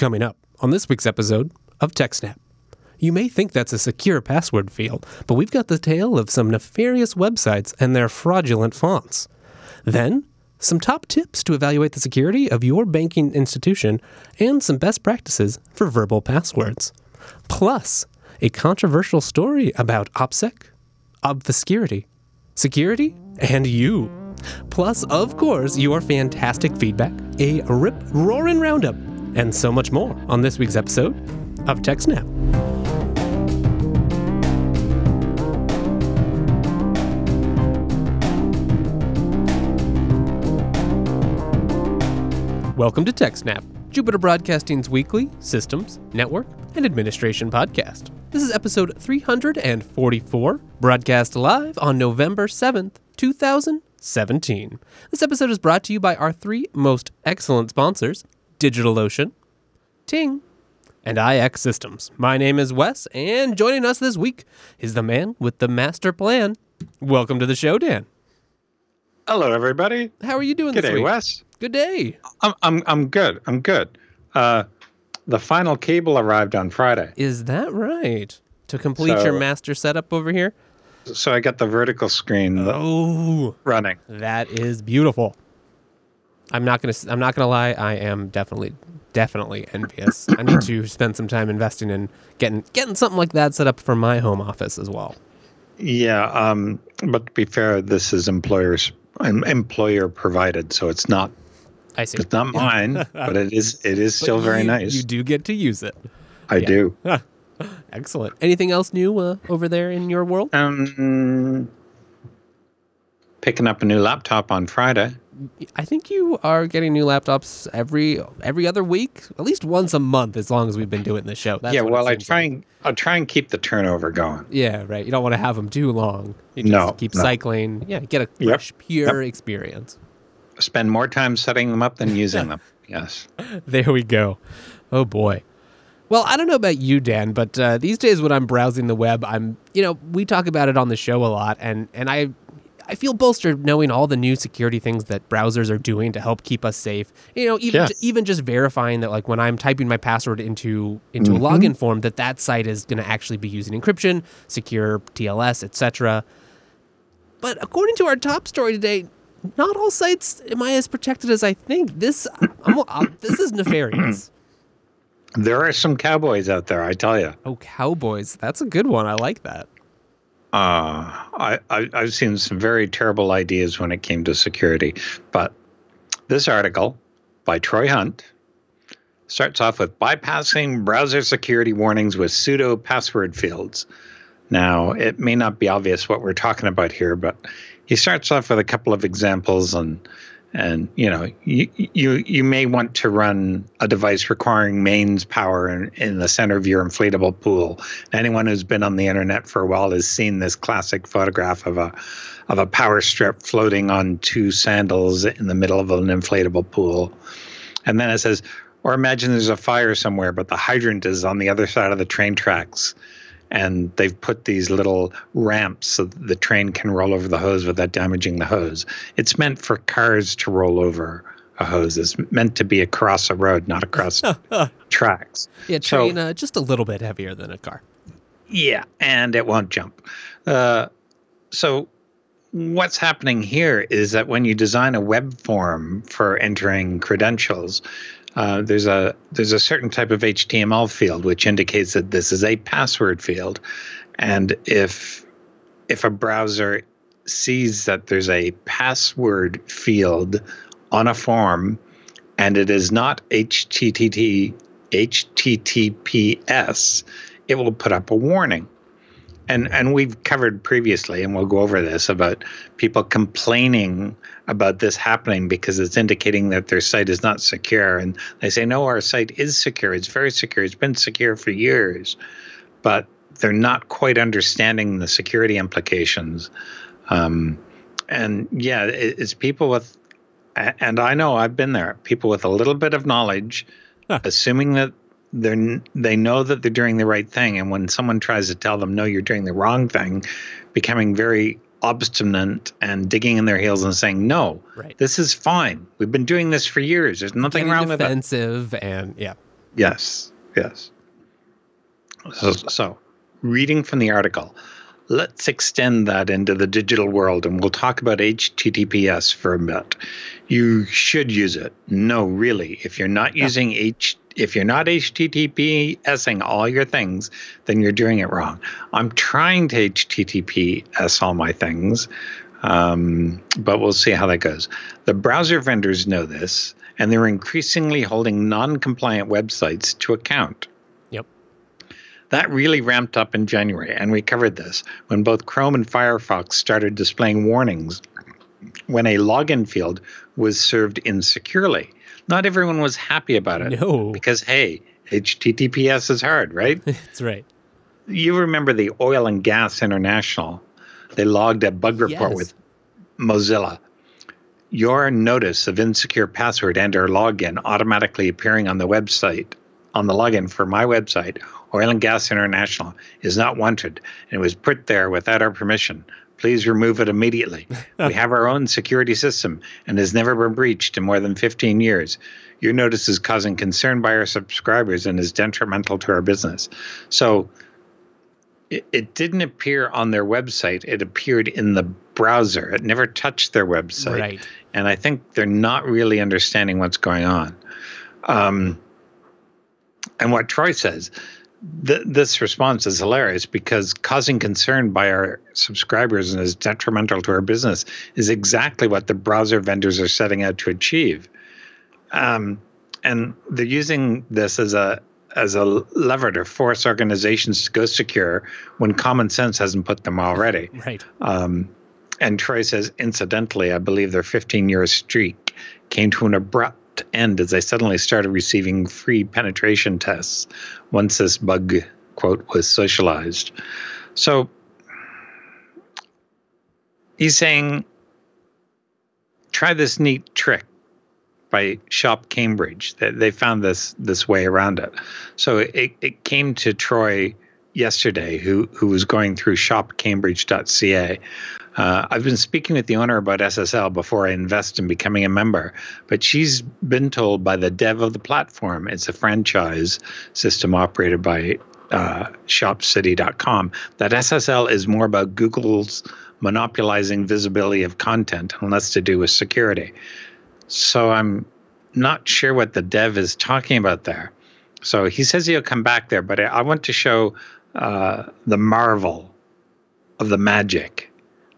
Coming up on this week's episode of TechSnap. You may think that's a secure password field, but we've got the tale of some nefarious websites and their fraudulent fonts. Then, some top tips to evaluate the security of your banking institution and some best practices for verbal passwords. Plus, a controversial story about OPSEC, obfuscurity, security, and you. Plus, of course, your fantastic feedback, a rip roaring roundup, and so much more on this week's episode of TechSnap. Welcome to TechSnap, Jupiter Broadcasting's weekly systems, network, and administration podcast. This is episode 344, broadcast live on November 7th, 2017. This episode is brought to you by our three most excellent sponsors DigitalOcean, Ting, and iXsystems. My name is Wes, and joining us this week is the man with the master plan. Welcome to the show, Dan. Hello, everybody. How are you doing Good this day, week? Wes. Good day. I'm I'm I'm good. I'm good. Uh, the final cable arrived on Friday, Is that right? To complete your master setup over here? so I got the vertical screen Oh, running. that is beautiful. I'm not gonna. I'm not gonna lie. I am definitely, definitely envious. I need to spend some time investing in getting getting something like that set up for my home office as well. Yeah. Um, but to be fair, this is employers employer provided, so it's not I see. it's not mine, but it is it is still very nice. You do get to use it. I yeah. do. Excellent. Anything else new uh, over there in your world? Um, picking up a new laptop on Friday. I think you are getting new laptops every every other week, at least once a month, as long as we've been doing the show. That's yeah. Well, I try like. and I'll try and keep the turnover going. Yeah, right. You don't want to have them too long. You just No, keep no. cycling. Yeah, get a Yep, fresh, pure experience. Spend more time setting them up than using them. Yes. There we go. Oh boy. Well, I don't know about you, Dan, but uh, these days when I'm browsing the web, I'm you know we talk about it on the show a lot, and and I I feel bolstered knowing all the new security things that browsers are doing to help keep us safe. You know, even Yes. even just verifying that like when I'm typing my password into into Mm-hmm. a login form, that that site is going to actually be using encryption, secure TLS, etc. But according to our top story today, not all sites am I as protected as I think. This I'm, I'm, this is nefarious. There are some cowboys out there, I tell you. Oh, cowboys. That's a good one. I like that. Uh, I, I, I've seen some very terrible ideas when it came to security. But this article by Troy Hunt starts off with bypassing browser security warnings with pseudo password fields. Now, it may not be obvious what we're talking about here, but he starts off with a couple of examples and and you know you you you may want to run a device requiring mains power in, in the center of your inflatable pool. Anyone who's been on the internet for a while has seen this classic photograph of a of a power strip floating on two sandals in the middle of an inflatable pool. And then it says, or imagine there's a fire somewhere, but the hydrant is on the other side of the train tracks. And they've put these little ramps so that the train can roll over the hose without damaging the hose. It's meant for cars to roll over a hose. It's meant to be across a road, not across tracks. Yeah, So- train uh, just a little bit heavier than a car. Yeah, and it won't jump. Uh, so, what's happening here is that when you design a web form for entering credentials, uh, there's a there's a certain type of HTML field which indicates that this is a password field, and if if a browser sees that there's a password field on a form, and it is not HTTP HTTPS, it will put up a warning. And and we've covered previously, and we'll go over this about people complaining about this happening because it's indicating that their site is not secure. And they say, no, our site is secure. It's very secure. It's been secure for years, but they're not quite understanding the security implications. Um, and yeah, it, it's people with, and I know I've been there. People with a little bit of knowledge, Huh. assuming that they're they know that they're doing the right thing, and when someone tries to tell them no, you're doing the wrong thing, becoming very obstinate and digging in their heels and saying no, Right. this is fine. We've been doing this for years. There's nothing Getting wrong with it. defensive and yeah. Yes, yes. So, so, reading from the article, let's extend that into the digital world and we'll talk about HTTPS for a bit. You should use it. No, really. If you're not yeah. using H if you're not HTTPSing all your things, then you're doing it wrong. I'm trying to HTTPS all my things, um, but we'll see how that goes. The browser vendors know this, and they're increasingly holding non compliant websites to account. Yep. That really ramped up in January, and we covered this when both Chrome and Firefox started displaying warnings when a login field was served insecurely. Not everyone was happy about it. No. Because, hey, HTTPS is hard, right? That's right. You remember the Oil and Gas International? They logged a bug report yes. with Mozilla. Your notice of insecure password and or login automatically appearing on the website, on the login for my website, Oil and Gas International, is not wanted and it was put there without our permission. Please remove it immediately. we have our own security system and has never been breached in more than 15 years. Your notice is causing concern by our subscribers and is detrimental to our business. So it, it didn't appear on their website, it appeared in the browser. It never touched their website. Right. And I think they're not really understanding what's going on. Um, and what Troy says th- this response is hilarious because causing concern by our subscribers and is detrimental to our business is exactly what the browser vendors are setting out to achieve. Um, and they're using this as a as a lever to force organizations to go secure when common sense hasn't put them already. Right. Um, and Troy says, incidentally, I believe their 15 year streak came to an abrupt end as I suddenly started receiving free penetration tests once this bug quote was socialized. So he's saying, try this neat trick by Shop Cambridge. They, they found this this way around it. So it, it came to Troy yesterday, who who was going through shopcambridge.ca, uh, I've been speaking with the owner about SSL before I invest in becoming a member, but she's been told by the dev of the platform, it's a franchise system operated by uh, shopcity.com, that SSL is more about Google's monopolizing visibility of content and less to do with security. So I'm not sure what the dev is talking about there. So he says he'll come back there, but I, I want to show uh, the marvel of the magic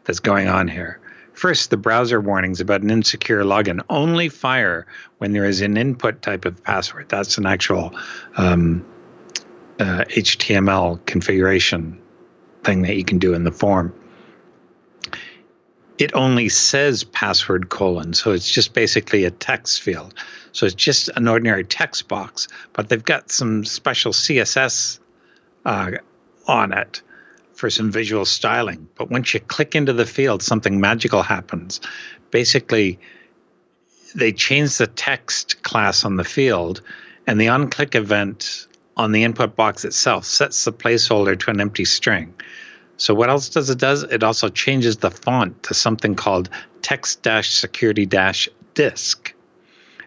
that's going on here. First, the browser warnings about an insecure login only fire when there is an input type of password. That's an actual um, uh, HTML configuration thing that you can do in the form. It only says password colon, so it's just basically a text field. So it's just an ordinary text box, but they've got some special CSS uh, on it for some visual styling. But once you click into the field, something magical happens. Basically, they change the text class on the field, and the on-click event on the input box itself sets the placeholder to an empty string. So what else does it does? It also changes the font to something called text-security-disk.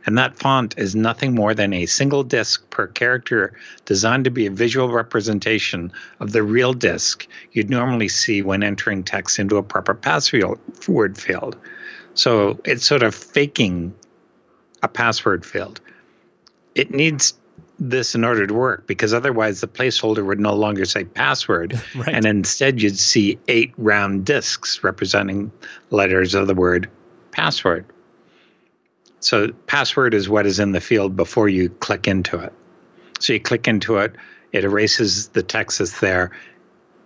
And that font is nothing more than a single disk per character designed to be a visual representation of the real disk you'd normally see when entering text into a proper password field. So it's sort of faking a password field. It needs this in order to work because otherwise the placeholder would no longer say password right. and instead you'd see eight round disks representing letters of the word password. So password is what is in the field before you click into it. So you click into it, it erases the text that's there,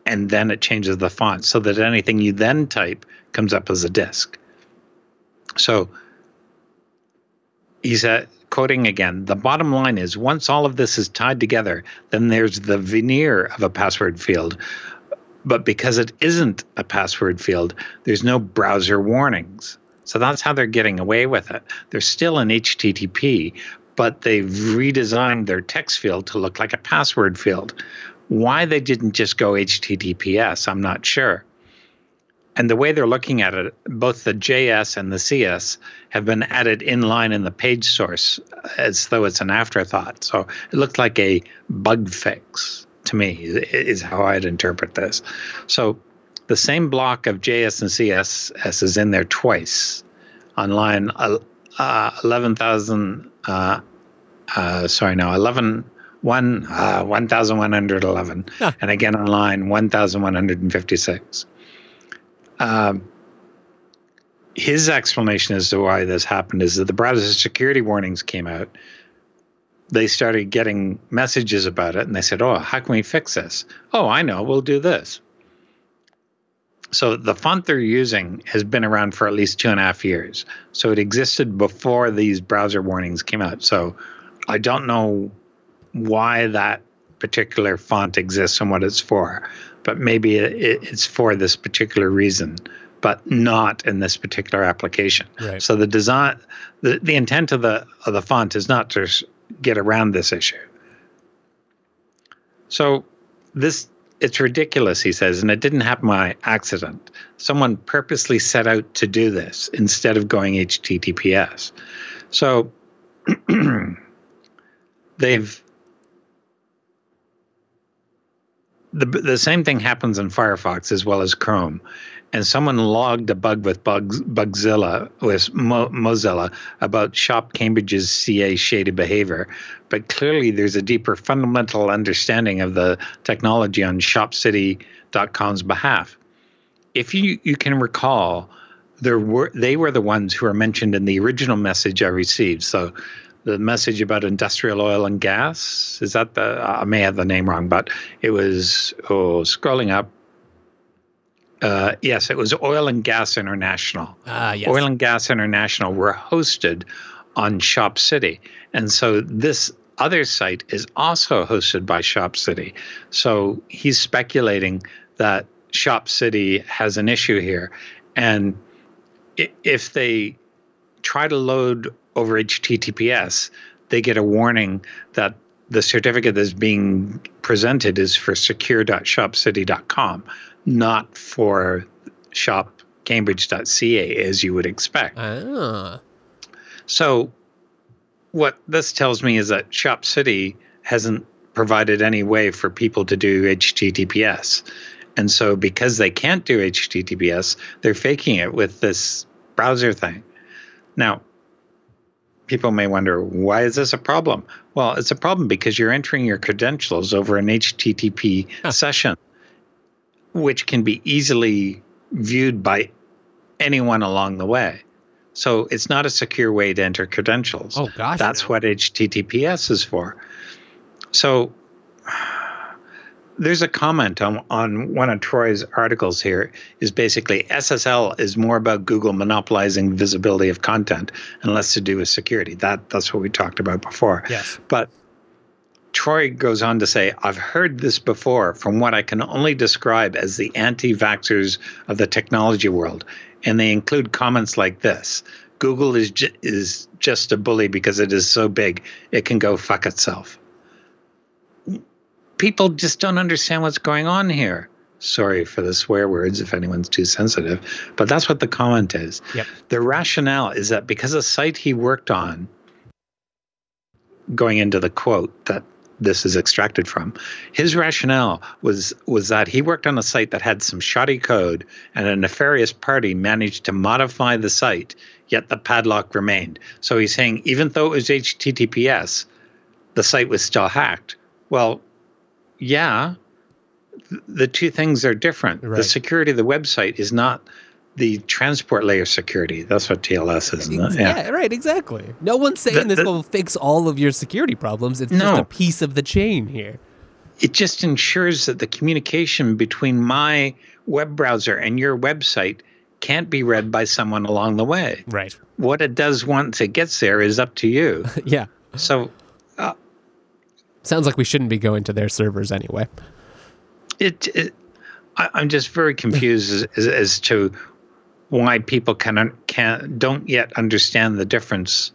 and then it changes the font so that anything you then type comes up as a disk. So he's at quoting again the bottom line is once all of this is tied together, then there's the veneer of a password field. But because it isn't a password field, there's no browser warnings. So that's how they're getting away with it. They're still in HTTP, but they've redesigned their text field to look like a password field. Why they didn't just go HTTPS, I'm not sure. and the way they're looking at it, both the JS and the CS have been added in line in the page source as though it's an afterthought. So it looked like a bug fix to me, is how I'd interpret this. So the same block of JS and CSS is in there twice on line uh, 11,000, uh, uh, sorry, no, 11. One, uh, 1,111, huh. and again on line 1,156. Um, his explanation as to why this happened is that the browser security warnings came out. They started getting messages about it and they said, Oh, how can we fix this? Oh, I know, we'll do this. So the font they're using has been around for at least two and a half years. So it existed before these browser warnings came out. So I don't know why that particular font exists and what it's for, but maybe it, it's for this particular reason, but not in this particular application. Right. So the design, the, the intent of the of the font is not to get around this issue. So this it's ridiculous, he says, and it didn't happen by accident. Someone purposely set out to do this instead of going HTTPS. So they've the the same thing happens in Firefox as well as Chrome, and someone logged a bug with Bugs, Bugzilla with Mo, Mozilla about Shop Cambridge's CA shaded behavior, but clearly there's a deeper fundamental understanding of the technology on ShopCity.com's behalf. If you you can recall, there were they were the ones who were mentioned in the original message I received. So the message about industrial oil and gas. Is that the? I may have the name wrong, but it was oh, scrolling up. Uh, yes, it was Oil and Gas International. Uh, yes. Oil and Gas International were hosted on Shop City, and so this other site is also hosted by Shop City. So he's speculating that Shop City has an issue here, and if they try to load over HTTPS, they get a warning that the certificate that's being presented is for secure.shopcity.com, not for shopcambridge.ca as you would expect. Ah. So, what this tells me is that Shop City hasn't provided any way for people to do HTTPS. And so, because they can't do HTTPS, they're faking it with this browser thing. Now, people may wonder why is this a problem? Well, it's a problem because you're entering your credentials over an HTTP huh. session, which can be easily viewed by anyone along the way. So it's not a secure way to enter credentials. Oh gosh. That's no. what HTTPS is for. So there's a comment on, on one of Troy's articles here is basically SSL is more about Google monopolizing visibility of content and less to do with security. That that's what we talked about before. Yes. But Troy goes on to say, I've heard this before from what I can only describe as the anti vaxxers of the technology world. And they include comments like this Google is, ju- is just a bully because it is so big, it can go fuck itself people just don't understand what's going on here. Sorry for the swear words if anyone's too sensitive, but that's what the comment is. Yep. The rationale is that because a site he worked on, going into the quote that this is extracted from, his rationale was was that he worked on a site that had some shoddy code and a nefarious party managed to modify the site, yet the padlock remained. So he's saying even though it was HTTPS, the site was still hacked. Well, yeah, the two things are different. Right. The security of the website is not the transport layer security. That's what TLS is. Yeah. yeah, right, exactly. No one's saying the, this will fix all of your security problems. It's no, just a piece of the chain here. It just ensures that the communication between my web browser and your website can't be read by someone along the way. Right. What it does once it gets there is up to you. yeah. So uh, Sounds like we shouldn't be going to their servers anyway. It, it I, am just very confused as, as, as, to why people can can don't yet understand the difference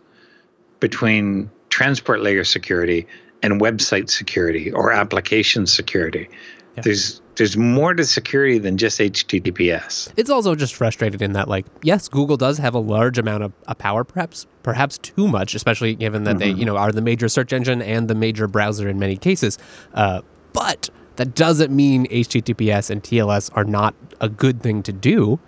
between transport layer security and website security or application security. Yeah. There's there's more to security than just HTTPS. It's also just frustrated in that, like, yes, Google does have a large amount of, of power, perhaps perhaps too much, especially given that they, you know, are the major search engine and the major browser in many cases. Uh, but that doesn't mean HTTPS and TLS are not a good thing to do.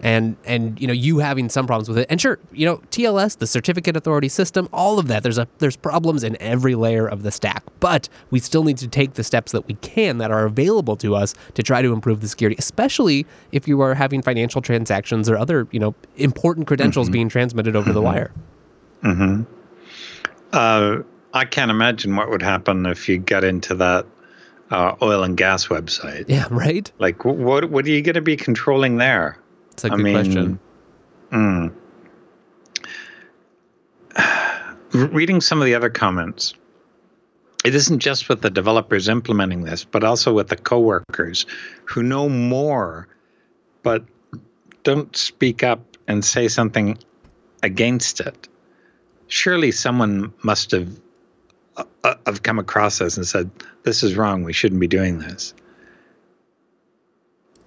And and you know you having some problems with it, and sure, you know TLS, the certificate authority system, all of that. There's a there's problems in every layer of the stack, but we still need to take the steps that we can that are available to us to try to improve the security, especially if you are having financial transactions or other you know important credentials being transmitted over the wire. Uh, I can't imagine what would happen if you got into that uh, oil and gas website. Yeah, right. Like, what what are you going to be controlling there? It's a I good mean, question. Re- Reading some of the other comments, it isn't just with the developers implementing this, but also with the coworkers who know more, but don't speak up and say something against it. Surely someone must have uh, uh, have come across this and said, "This is wrong. We shouldn't be doing this."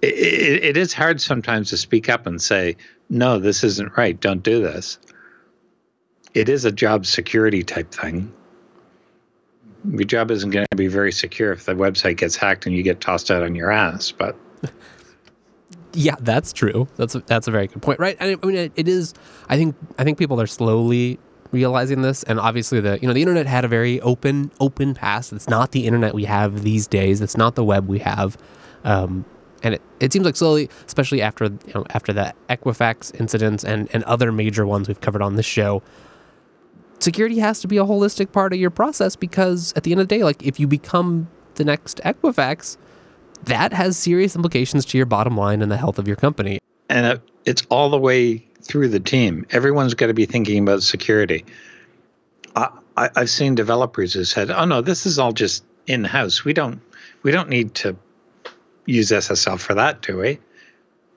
It, it, is hard sometimes to speak up and say, "No, this isn't right. Don't do this." It is a job security type thing. Your job isn't going to be very secure if the website gets hacked and you get tossed out on your ass. But Yeah, that's true. That's a, that's a very good point, right? I, mean, it, it is. I think I think people are slowly realizing this, and obviously the you know the internet had a very open open past. It's not the internet we have these days. It's not the web we have, um, and it, it seems like slowly, especially after you know after the Equifax incidents and and other major ones we've covered on this show. Security has to be a holistic part of your process because at the end of the day, like if you become the next Equifax, that has serious implications to your bottom line and the health of your company. and uh, it's all the way through the team. Everyone's got to be thinking about security. I, I, I've seen developers who said, "Oh no, this is all just in house. We don't we don't need to use SSL for that, do we?"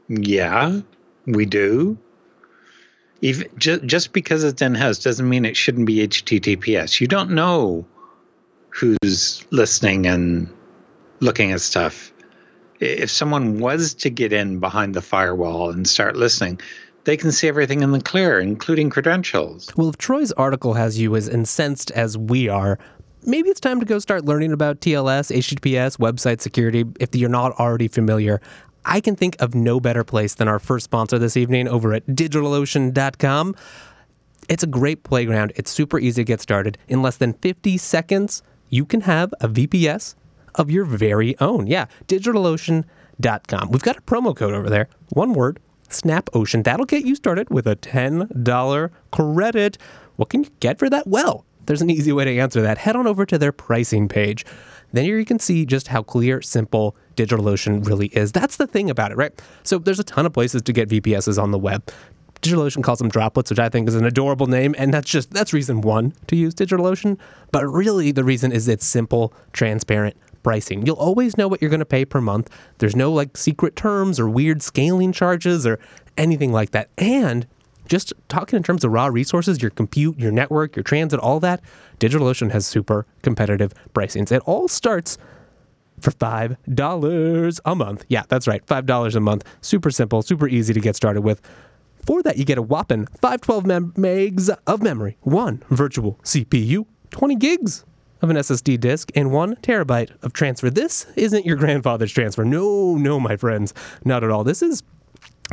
Yeah, we do. Even just just because it's in house doesn't mean it shouldn't be HTTPS. You don't know who's listening and looking at stuff if someone was to get in behind the firewall and start listening, they can see everything in the clear, including credentials. Well, if Troy's article has you as incensed as we are, maybe it's time to go start learning about TLS, HTTPS, website security if you're not already familiar. I can think of no better place than our first sponsor this evening over at digitalocean.com. It's a great playground. It's super easy to get started. In less than 50 seconds, you can have a VPS of your very own. Yeah, digitalocean.com. We've got a promo code over there. One word, SnapOcean. That'll get you started with a $10 credit. What can you get for that? Well, there's an easy way to answer that. Head on over to their pricing page. Then here you can see just how clear, simple DigitalOcean really is. That's the thing about it, right? So there's a ton of places to get VPSs on the web. DigitalOcean calls them droplets, which I think is an adorable name, and that's just that's reason one to use DigitalOcean. But really, the reason is it's simple, transparent pricing. You'll always know what you're going to pay per month. There's no like secret terms or weird scaling charges or anything like that. And just talking in terms of raw resources, your compute, your network, your transit, all that, DigitalOcean has super competitive pricings. It all starts for $5 a month. Yeah, that's right. $5 a month. Super simple, super easy to get started with. For that, you get a whopping 512 mem- megs of memory, one virtual CPU, 20 gigs of an SSD disk, and one terabyte of transfer. This isn't your grandfather's transfer. No, no, my friends, not at all. This is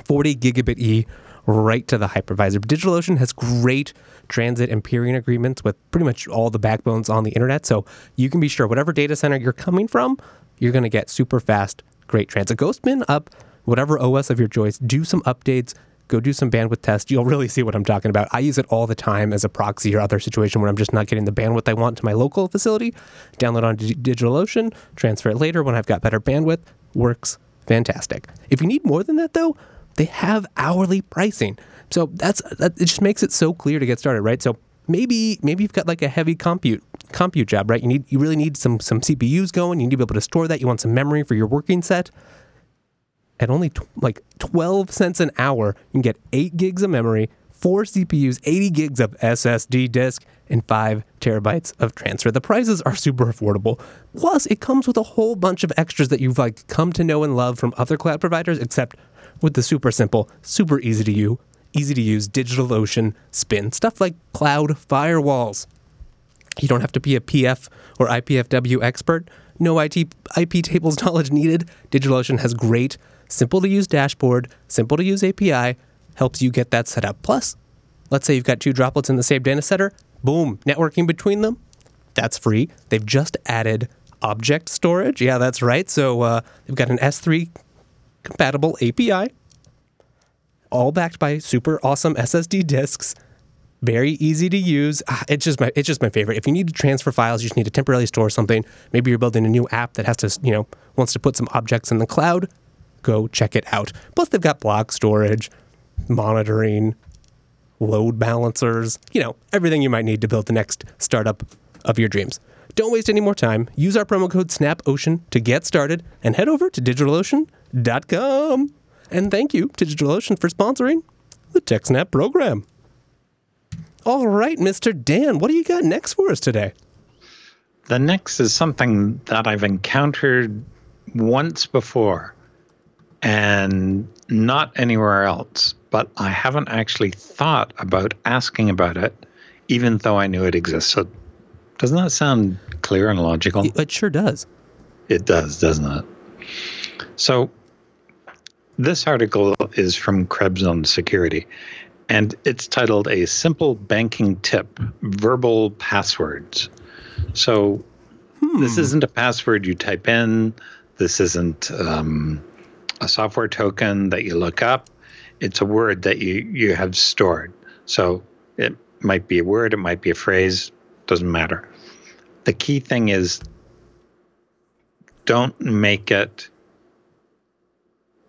40 gigabit E right to the hypervisor. DigitalOcean has great transit and peering agreements with pretty much all the backbones on the internet. So you can be sure whatever data center you're coming from, you're going to get super fast, great transit. Go spin up whatever OS of your choice, do some updates, go do some bandwidth tests. You'll really see what I'm talking about. I use it all the time as a proxy or other situation where I'm just not getting the bandwidth I want to my local facility. Download on D- DigitalOcean, transfer it later when I've got better bandwidth. Works fantastic. If you need more than that though, they have hourly pricing. So that's that it just makes it so clear to get started, right? So maybe maybe you've got like a heavy compute compute job, right? You need you really need some some CPUs going. You need to be able to store that. You want some memory for your working set. At only tw- like 12 cents an hour, you can get 8 gigs of memory, four CPUs, 80 gigs of SSD disk, and five terabytes of transfer. The prices are super affordable. Plus, it comes with a whole bunch of extras that you've like come to know and love from other cloud providers, except with the super simple, super easy to use, easy to use DigitalOcean spin stuff like cloud firewalls. You don't have to be a PF or IPFW expert. No IT, IP tables knowledge needed. DigitalOcean has great, simple to use dashboard, simple to use API, helps you get that set up. Plus, let's say you've got two droplets in the same data center, boom, networking between them. That's free. They've just added object storage. Yeah, that's right. So uh, they've got an S3 compatible API, all backed by super awesome SSD disks. Very easy to use. Ah, It's just my it's just my favorite. If you need to transfer files, you just need to temporarily store something. Maybe you're building a new app that has to, you know, wants to put some objects in the cloud. Go check it out. Plus, they've got block storage, monitoring, load balancers, you know, everything you might need to build the next startup of your dreams. Don't waste any more time. Use our promo code SNAPOcean to get started and head over to digitalocean.com. And thank you to DigitalOcean for sponsoring the TechSnap program. All right, Mr. Dan, what do you got next for us today? The next is something that I've encountered once before and not anywhere else, but I haven't actually thought about asking about it, even though I knew it existed. Doesn't that sound clear and logical? It sure does. It does, doesn't it? So, this article is from Krebs on Security, and it's titled A Simple Banking Tip Verbal Passwords. So, this isn't a password you type in, this isn't um, a software token that you look up. It's a word that you, you have stored. So, it might be a word, it might be a phrase, doesn't matter. The key thing is don't make it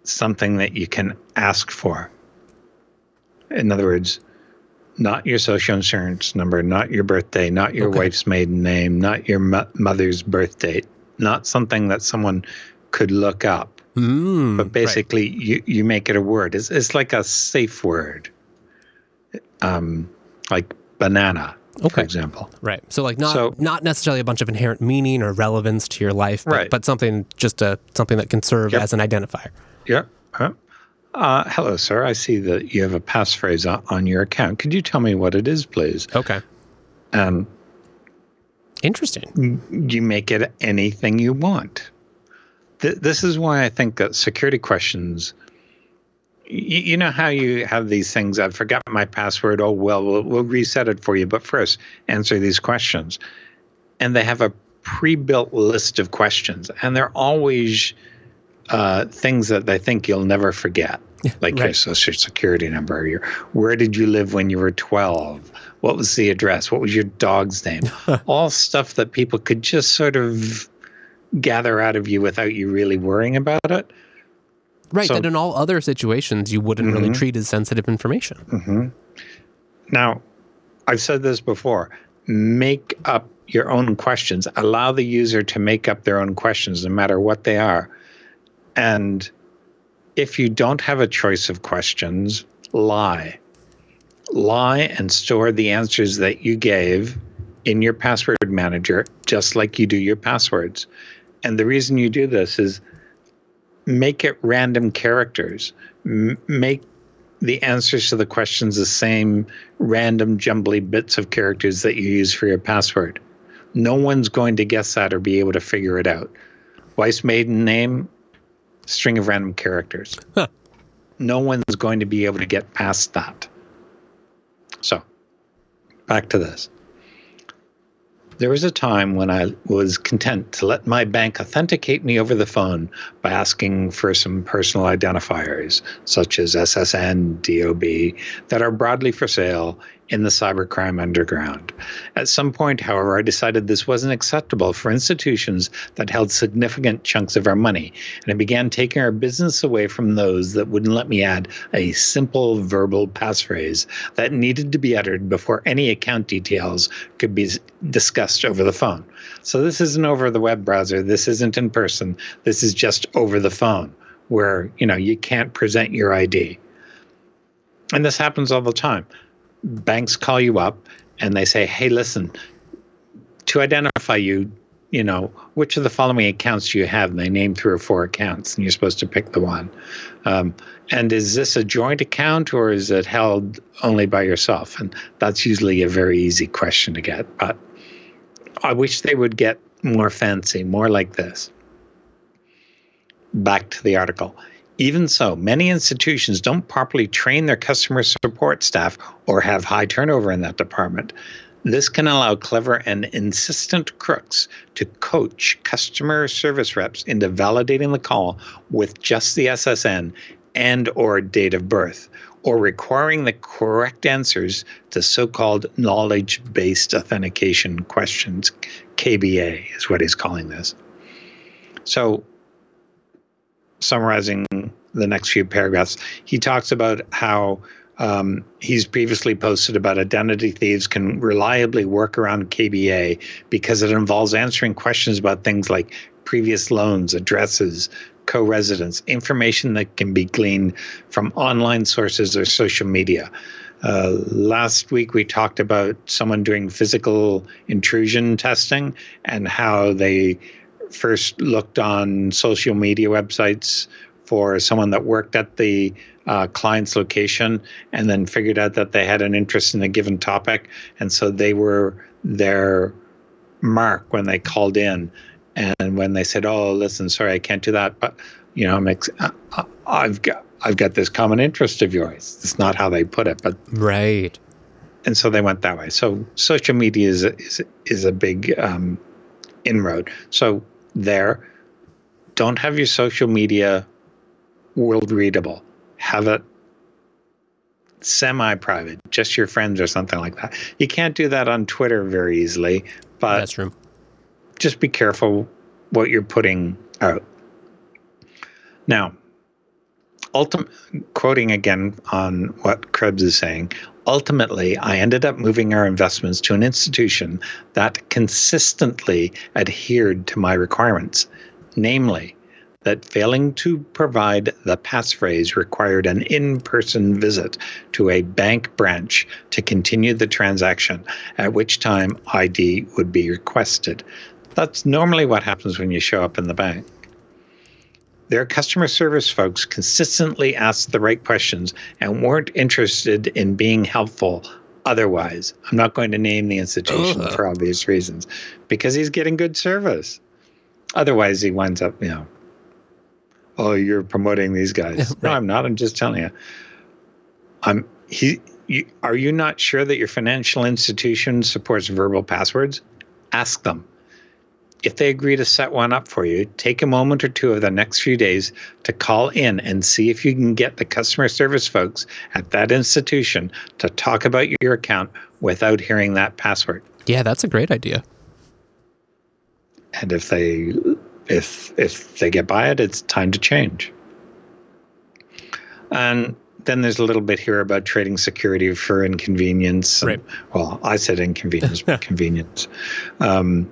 something that you can ask for. In other words, not your social insurance number, not your birthday, not your Okay. wife's maiden name, not your mo- mother's birth date, not something that someone could look up. Mm, But basically, you, you make it a word. It's, it's like a safe word, um, like banana, for Okay. example. Right. So like not So- not necessarily a bunch of inherent meaning or relevance to your life, but, Right. but something just a something that can serve Yep. as an identifier. Yeah. Huh? Uh, hello, sir. I see that you have a passphrase on, on your account. Could you tell me what it is, please? Okay. Um, Interesting. you make it anything you want. Th- this is why I think that security questions. You know how you have these things. I forgot my password. Oh well, well, we'll reset it for you. But first, answer these questions, and they have a pre-built list of questions, and they're always uh, things that they think you'll never forget, like your social security number. Your where did you live when you were twelve? What was the address? What was your dog's name? All stuff that people could just sort of gather out of you without you really worrying about it. Right. So- that in all other situations you wouldn't really Mhm. treat as sensitive information. hmm Now, I've said this before make up your own questions, allow the user to make up their own questions, no matter what they are. And if you don't have a choice of questions, lie. Lie and store the answers that you gave in your password manager, just like you do your passwords. And the reason you do this is make it random characters. M- make the answers to the questions the same random jumbly bits of characters that you use for your password. No one's going to guess that or be able to figure it out. Wife's maiden name, string of random characters. Huh. No one's going to be able to get past that. So, back to this. There was a time when I was content to let my bank authenticate me over the phone by asking for some personal identifiers, such as SSN, DOB, that are broadly for sale in the cybercrime underground. At some point, however, I decided this wasn't acceptable for institutions that held significant chunks of our money, and I began taking our business away from those that wouldn't let me add a simple verbal passphrase that needed to be uttered before any account details could be discussed over the phone. So this isn't over the web browser, this isn't in person, this is just over the phone where, you know, you can't present your ID. and this happens all the time. Banks call you up and they say, "Hey, listen, to identify you, you know, which of the following accounts do you have?" And they name three or four accounts, and you're supposed to pick the one. Um, and is this a joint account or is it held only by yourself? And that's usually a very easy question to get. But I wish they would get more fancy, more like this. Back to the article. Even so, many institutions don't properly train their customer support staff or have high turnover in that department. This can allow clever and insistent crooks to coach customer service reps into validating the call with just the SSN and or date of birth or requiring the correct answers to so-called knowledge-based authentication questions. KBA is what he's calling this. So summarizing the next few paragraphs, he talks about how um, he's previously posted about identity thieves can reliably work around KBA because it involves answering questions about things like previous loans, addresses, co residence, information that can be gleaned from online sources or social media. Uh, last week, we talked about someone doing physical intrusion testing and how they first looked on social media websites for someone that worked at the uh, client's location and then figured out that they had an interest in a given topic. And so they were their mark when they called in. And when they said, "Oh, listen, sorry, I can't do that," but you know, I'm ex- I've got I've got this common interest of yours. It's not how they put it, but right. And so they went that way. So social media is a, is is a big um, inroad. So there, don't have your social media world readable. Have it semi private, just your friends or something like that. You can't do that on Twitter very easily, but that's true. Just be careful what you're putting out. Now, ultim- quoting again on what Krebs is saying, ultimately, I ended up moving our investments to an institution that consistently adhered to my requirements, namely, that failing to provide the passphrase required an in person visit to a bank branch to continue the transaction, at which time ID would be requested. That's normally what happens when you show up in the bank. Their customer service folks consistently asked the right questions and weren't interested in being helpful otherwise. I'm not going to name the institution Ugh. for obvious reasons because he's getting good service. Otherwise, he winds up, you know, oh, you're promoting these guys. right. No, I'm not. I'm just telling you. I'm he. You, are you not sure that your financial institution supports verbal passwords? Ask them. If they agree to set one up for you, take a moment or two of the next few days to call in and see if you can get the customer service folks at that institution to talk about your account without hearing that password. Yeah, that's a great idea. And if they if if they get by it, it's time to change. And then there's a little bit here about trading security for inconvenience. Right. well, I said inconvenience, but convenience. Um,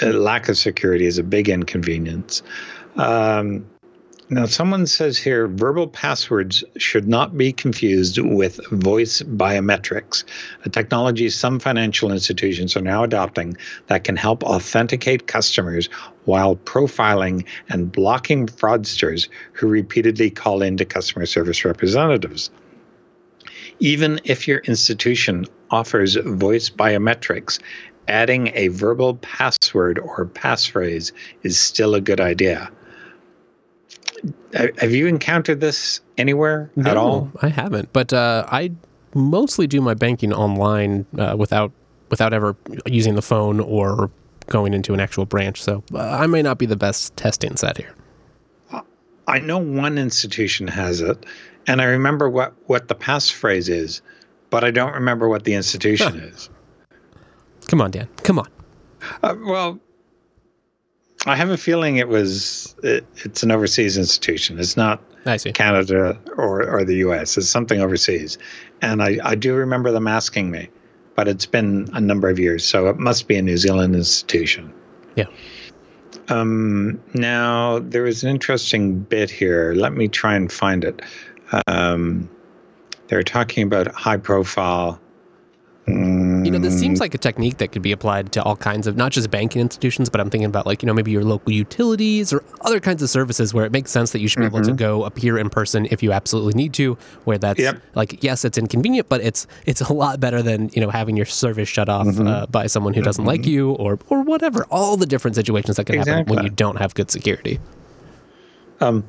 lack of security is a big inconvenience. Um, now, someone says here verbal passwords should not be confused with voice biometrics, a technology some financial institutions are now adopting that can help authenticate customers while profiling and blocking fraudsters who repeatedly call into customer service representatives. Even if your institution offers voice biometrics, adding a verbal password or passphrase is still a good idea have you encountered this anywhere no, at all? I haven't, but uh, I mostly do my banking online uh, without without ever using the phone or going into an actual branch. So uh, I may not be the best testing set here. I know one institution has it, and I remember what what the passphrase is, but I don't remember what the institution is. Come on, Dan. Come on. Uh, well, I have a feeling it was it, it's an overseas institution. It's not. Canada or, or the US. It's something overseas. And I, I do remember them asking me, but it's been a number of years. So it must be a New Zealand institution. Yeah. Um, now, there is an interesting bit here. Let me try and find it. Um, They're talking about high profile. You know, this seems mm. like a technique that could be applied to all kinds of not just banking institutions, but I'm thinking about like, you know, maybe your local utilities or other kinds of services where it makes sense that you should be able to mm-hmm. go appear in person if you absolutely need to, where that's Yep. like, yes, it's inconvenient, but it's it's a lot better than, you know, having your service shut off mm-hmm. uh, by someone who doesn't like mm-hmm. you or or whatever. All the different situations that can happen when you don't have good security. Um,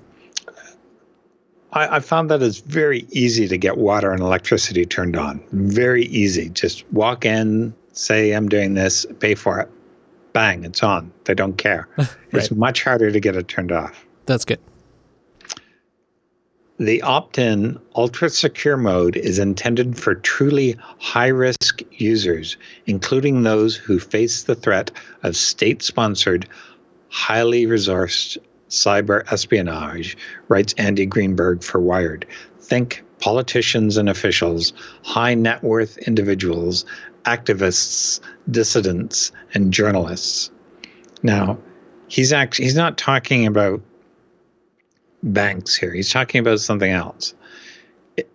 I, I found that it's very easy to get water and electricity turned on. Very easy. Just walk in, say, I'm doing this, pay for it. Bang, it's on. They don't care. It's much harder to get it turned off. That's good. The opt in ultra secure mode is intended for truly high risk users, including those who face the threat of state sponsored, highly resourced cyber espionage, writes Andy Greenberg for Wired. Think politicians and officials, high net worth individuals, activists, dissidents, and journalists. Now, he's actually he's not talking about banks here. He's talking about something else. It-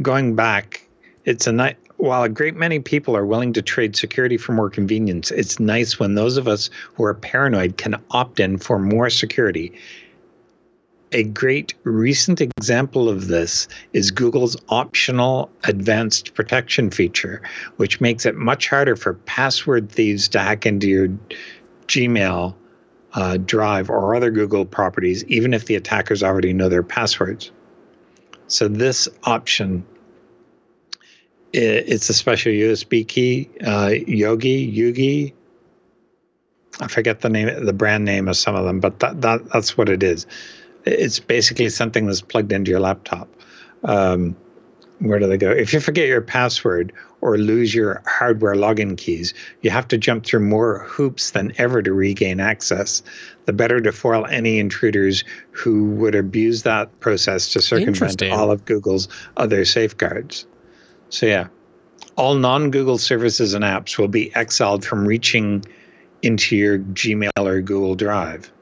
going back, it's a night. While a great many people are willing to trade security for more convenience, it's nice when those of us who are paranoid can opt in for more security. A great recent example of this is Google's optional advanced protection feature, which makes it much harder for password thieves to hack into your Gmail uh, Drive or other Google properties, even if the attackers already know their passwords. So this option, i- it's a special USB key, uh, Yogi, Yugi. I forget the name, the brand name of some of them, but that, that that's what it is. It's basically something that's plugged into your laptop. Um, where do they go? If you forget your password or lose your hardware login keys, you have to jump through more hoops than ever to regain access. The better to foil any intruders who would abuse that process to circumvent all of Google's other safeguards. So, yeah, all non Google services and apps will be exiled from reaching into your Gmail or Google Drive.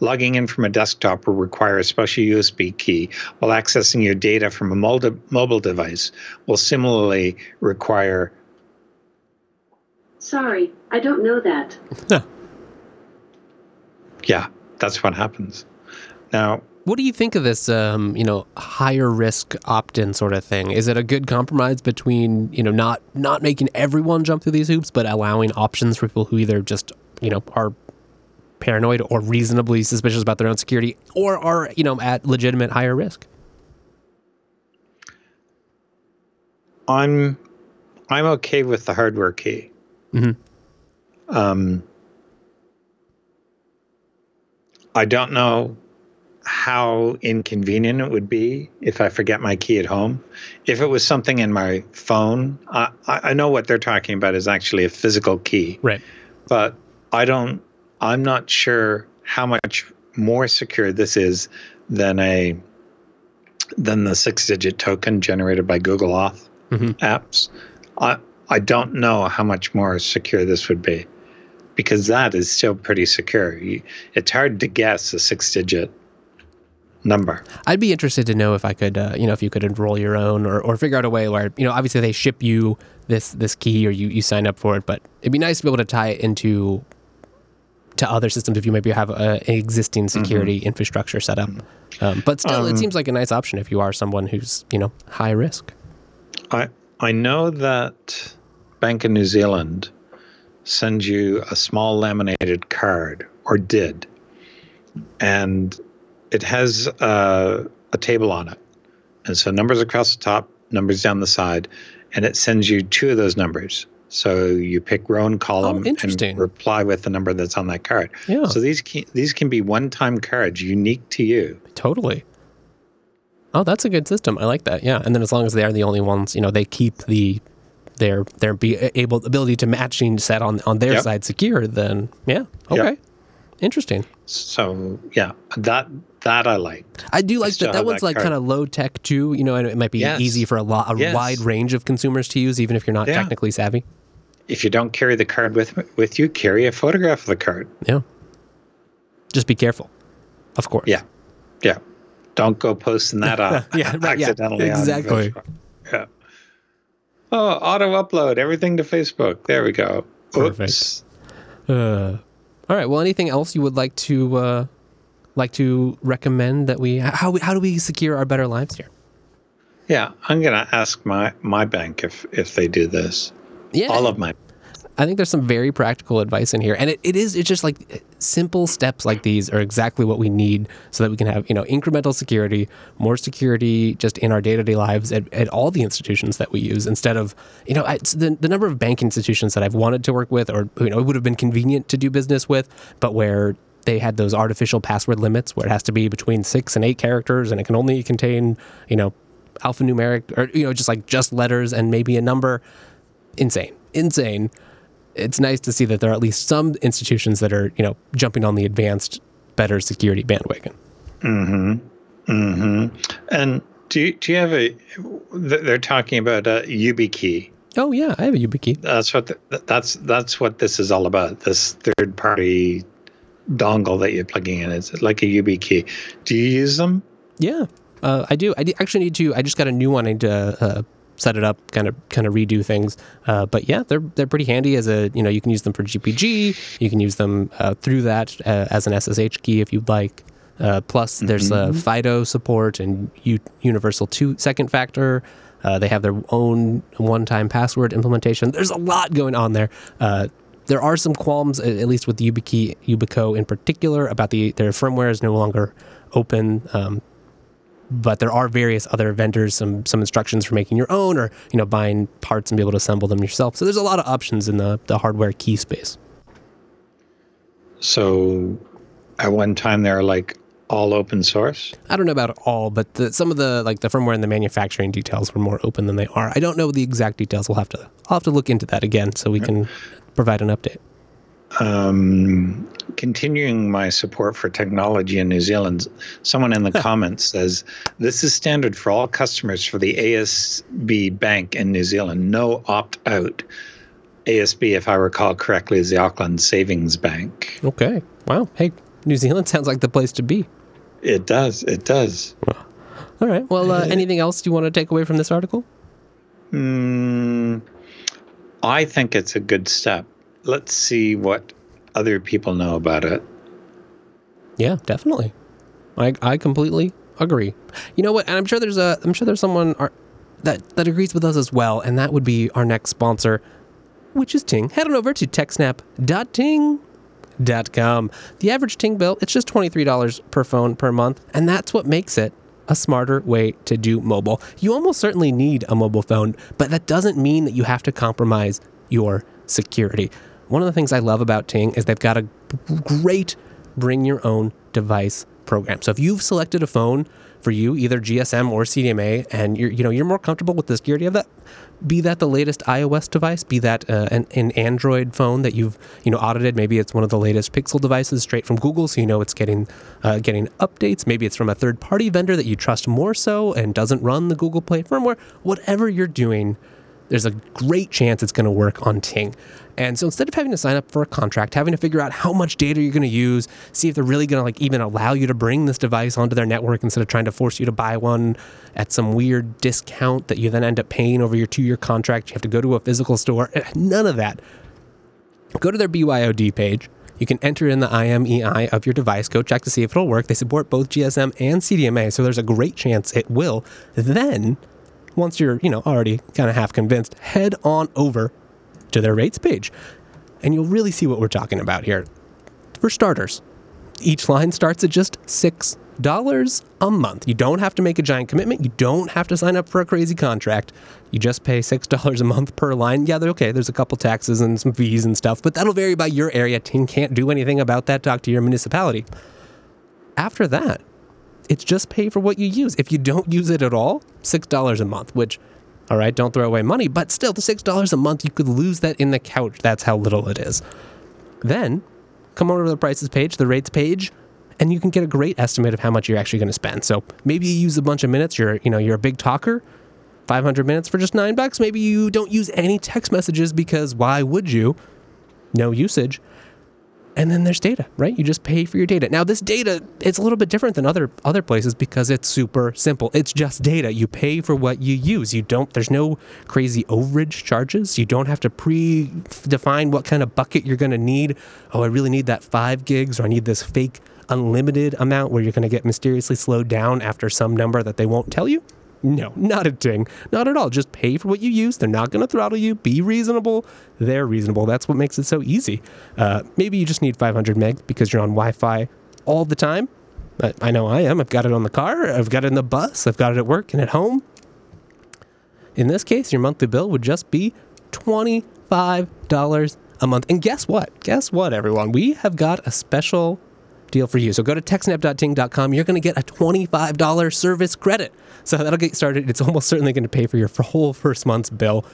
Logging in from a desktop will require a special USB key, while accessing your data from a molde- mobile device will similarly require. Sorry, I don't know that. Yeah, that's what happens. Now, What do you think of this, um, you know, higher risk opt-in sort of thing? Is it a good compromise between, you know, not not making everyone jump through these hoops, but allowing options for people who either just, you know, are paranoid or reasonably suspicious about their own security, or are, you know, at legitimate higher risk? I'm I'm okay with the hardware key. Mhm. Um, I don't know how inconvenient it would be if I forget my key at home. If it was something in my phone, I, I know what they're talking about is actually a physical key, Right. but I don't. I'm not sure how much more secure this is than a than the six-digit token generated by Google Auth Mhm. apps. I I don't know how much more secure this would be, because that is still pretty secure. You, it's hard to guess a six-digit number. I'd be interested to know if I could, uh, you know, if you could enroll your own or, or figure out a way where, you know, obviously they ship you this this key or you, you sign up for it, but it'd be nice to be able to tie it into to other systems if you maybe have a, an existing security infrastructure set up. Um, but still, it seems like a nice option if you are someone who's, you know, high risk. I I know that Bank of New Zealand sends you a small laminated card, or did, and it has uh, a table on it, and so numbers across the top, numbers down the side, and it sends you two of those numbers. So you pick row and column and reply with the number that's on that card. Yeah. So these can, these can be one-time cards unique to you. Totally. Oh, that's a good system. I like that. Yeah, and then as long as they are the only ones, you know, they keep the their their be able ability to matching set on on their Yep. side secure. Then yeah, okay, Yep. interesting. So yeah, that that I liked. I do like still that. That one's that like kind of low tech too. You know, and it might be Yes. easy for a lot a Yes. wide range of consumers to use, even if you're not Yeah. technically savvy. If you don't carry the card with with you, carry a photograph of the card. Yeah. Just be careful, of course. Yeah, yeah. Don't go posting that up. Yeah, right, yeah, accidentally. on exactly. Yeah. Oh, auto upload everything to Facebook. There we go. Perfect. Uh, all right. Well, anything else you would like to uh, like to recommend that we how how do we secure our better lives here? Yeah, I'm gonna ask my my bank if if they do this. Yeah, All of my I think there's some very practical advice in here, and it, it is it's just like eh, simple steps like these are exactly what we need so that we can have you know incremental security, more security just in our day to day lives at, at all the institutions that we use instead of you know the the number of bank institutions that I've wanted to work with or you know it would have been convenient to do business with, but where they had those artificial password limits where it has to be between six and eight characters and it can only contain you know alphanumeric or you know just like just letters and maybe a number insane insane it's nice to see that there are at least some institutions that are you know jumping on the advanced better security bandwagon Mm hmm. Mm hmm. and do you, do you have a? They're talking about a YubiKey. oh yeah i have a YubiKey. That's what the, that's that's what this is all about. This third party dongle that you're plugging in. It's like a YubiKey. Do you use them? yeah. Uh, i do. I actually need to i just got a new one. I need to uh, set it up kind of kind of redo things. Uh, but yeah they're they're pretty handy as a you know you can use them for gpg you can use them uh, through that uh, as an ssh key if you'd like. Uh, plus there's uh, fido support and U- universal two second factor. Uh, they have their own one-time password implementation. There's a lot going on there. Uh, there are some qualms, at least with YubiKey, Yubico in particular, about the their firmware is no longer open. Um, but there are various other vendors, some some instructions for making your own, or you know buying parts and be able to assemble them yourself. So there's a lot of options in the the hardware key space. So, at one time they're like all open source. I don't know about all, but the, some of the like the firmware and the manufacturing details were more open than they are. I don't know the exact details. We'll have to I'll have to look into that again so we can provide an update. Um, continuing my support for technology in New Zealand, someone in the comments says this is standard for all customers for the ASB Bank in New Zealand. No opt out. ASB, if I recall correctly, is the Auckland Savings Bank. Okay. Wow. Hey, New Zealand sounds like the place to be. It does. It does. All right. Well, uh, anything else you want to take away from this article? Mm, I think it's a good step. Let's see what other people know about it. Yeah, definitely. I I completely agree. You know what? And I'm sure there's a I'm sure there's someone that that agrees with us as well, and that would be our next sponsor, which is Ting. Head on over to techsnap.ting.com. The average Ting bill it's just twenty three dollars per phone per month, and that's what makes it a smarter way to do mobile. You almost certainly need a mobile phone, but that doesn't mean that you have to compromise your security. One of the things I love about Ting is they've got a great bring your own device program. So if you've selected a phone for you, either GSM or CDMA, and you're you know you're more comfortable with the security of that, be that the latest iOS device, be that uh, an, an Android phone that you've you know audited, maybe it's one of the latest Pixel devices straight from Google, so you know it's getting uh, getting updates. Maybe it's from a third party vendor that you trust more so and doesn't run the Google Play firmware. Whatever you're doing, there's a great chance it's going to work on Ting. And so instead of having to sign up for a contract, having to figure out how much data you're going to use, see if they're really going to like even allow you to bring this device onto their network instead of trying to force you to buy one at some weird discount that you then end up paying over your two-year contract, you have to go to a physical store. Eh, None of that. Go to their BYOD page. You can enter in the IMEI of your device. Go check to see if it'll work. They support both GSM and CDMA, so there's a great chance it will. Then once you're, you know, already kind of half convinced, head on over to their rates page and you'll really see what we're talking about here. For starters, each line starts at just $6 a month. You don't have to make a giant commitment. You don't have to sign up for a crazy contract. You just pay $6 a month per line. Yeah, okay. There's a couple taxes and some fees and stuff, but that'll vary by your area. Ting can't do anything about that. Talk to your municipality. After that, it's just pay for what you use. If you don't use it at all, $6 a month, which, all right, don't throw away money, but still, the $6 a month, you could lose that in the couch. That's how little it is. Then come over to the prices page, the rates page, and you can get a great estimate of how much you're actually going to spend. So maybe you use a bunch of minutes, you're, you know, you're a big talker, 500 minutes for just nine bucks. Maybe you don't use any text messages because why would you? No usage And then there's data, right? You just pay for your data. Now this data, it's a little bit different than other other places because it's super simple. It's just data. You pay for what you use. You don't there's no crazy overage charges. You don't have to pre-define what kind of bucket you're going to need. Oh, I really need that 5 gigs or I need this fake unlimited amount where you're going to get mysteriously slowed down after some number that they won't tell you. No, not at Ting. Not at all. Just pay for what you use. They're not going to throttle you. Be reasonable. They're reasonable. That's what makes it so easy. Uh, maybe you just need 500 megs because you're on Wi Fi all the time. I know I am. I've got it on the car, I've got it in the bus, I've got it at work and at home. In this case, your monthly bill would just be $25 a month. And guess what? Guess what, everyone? We have got a special deal for you. So go to techsnap.ting.com. You're going to get a $25 service credit. So that'll get started. It's almost certainly going to pay for your whole first month's bill.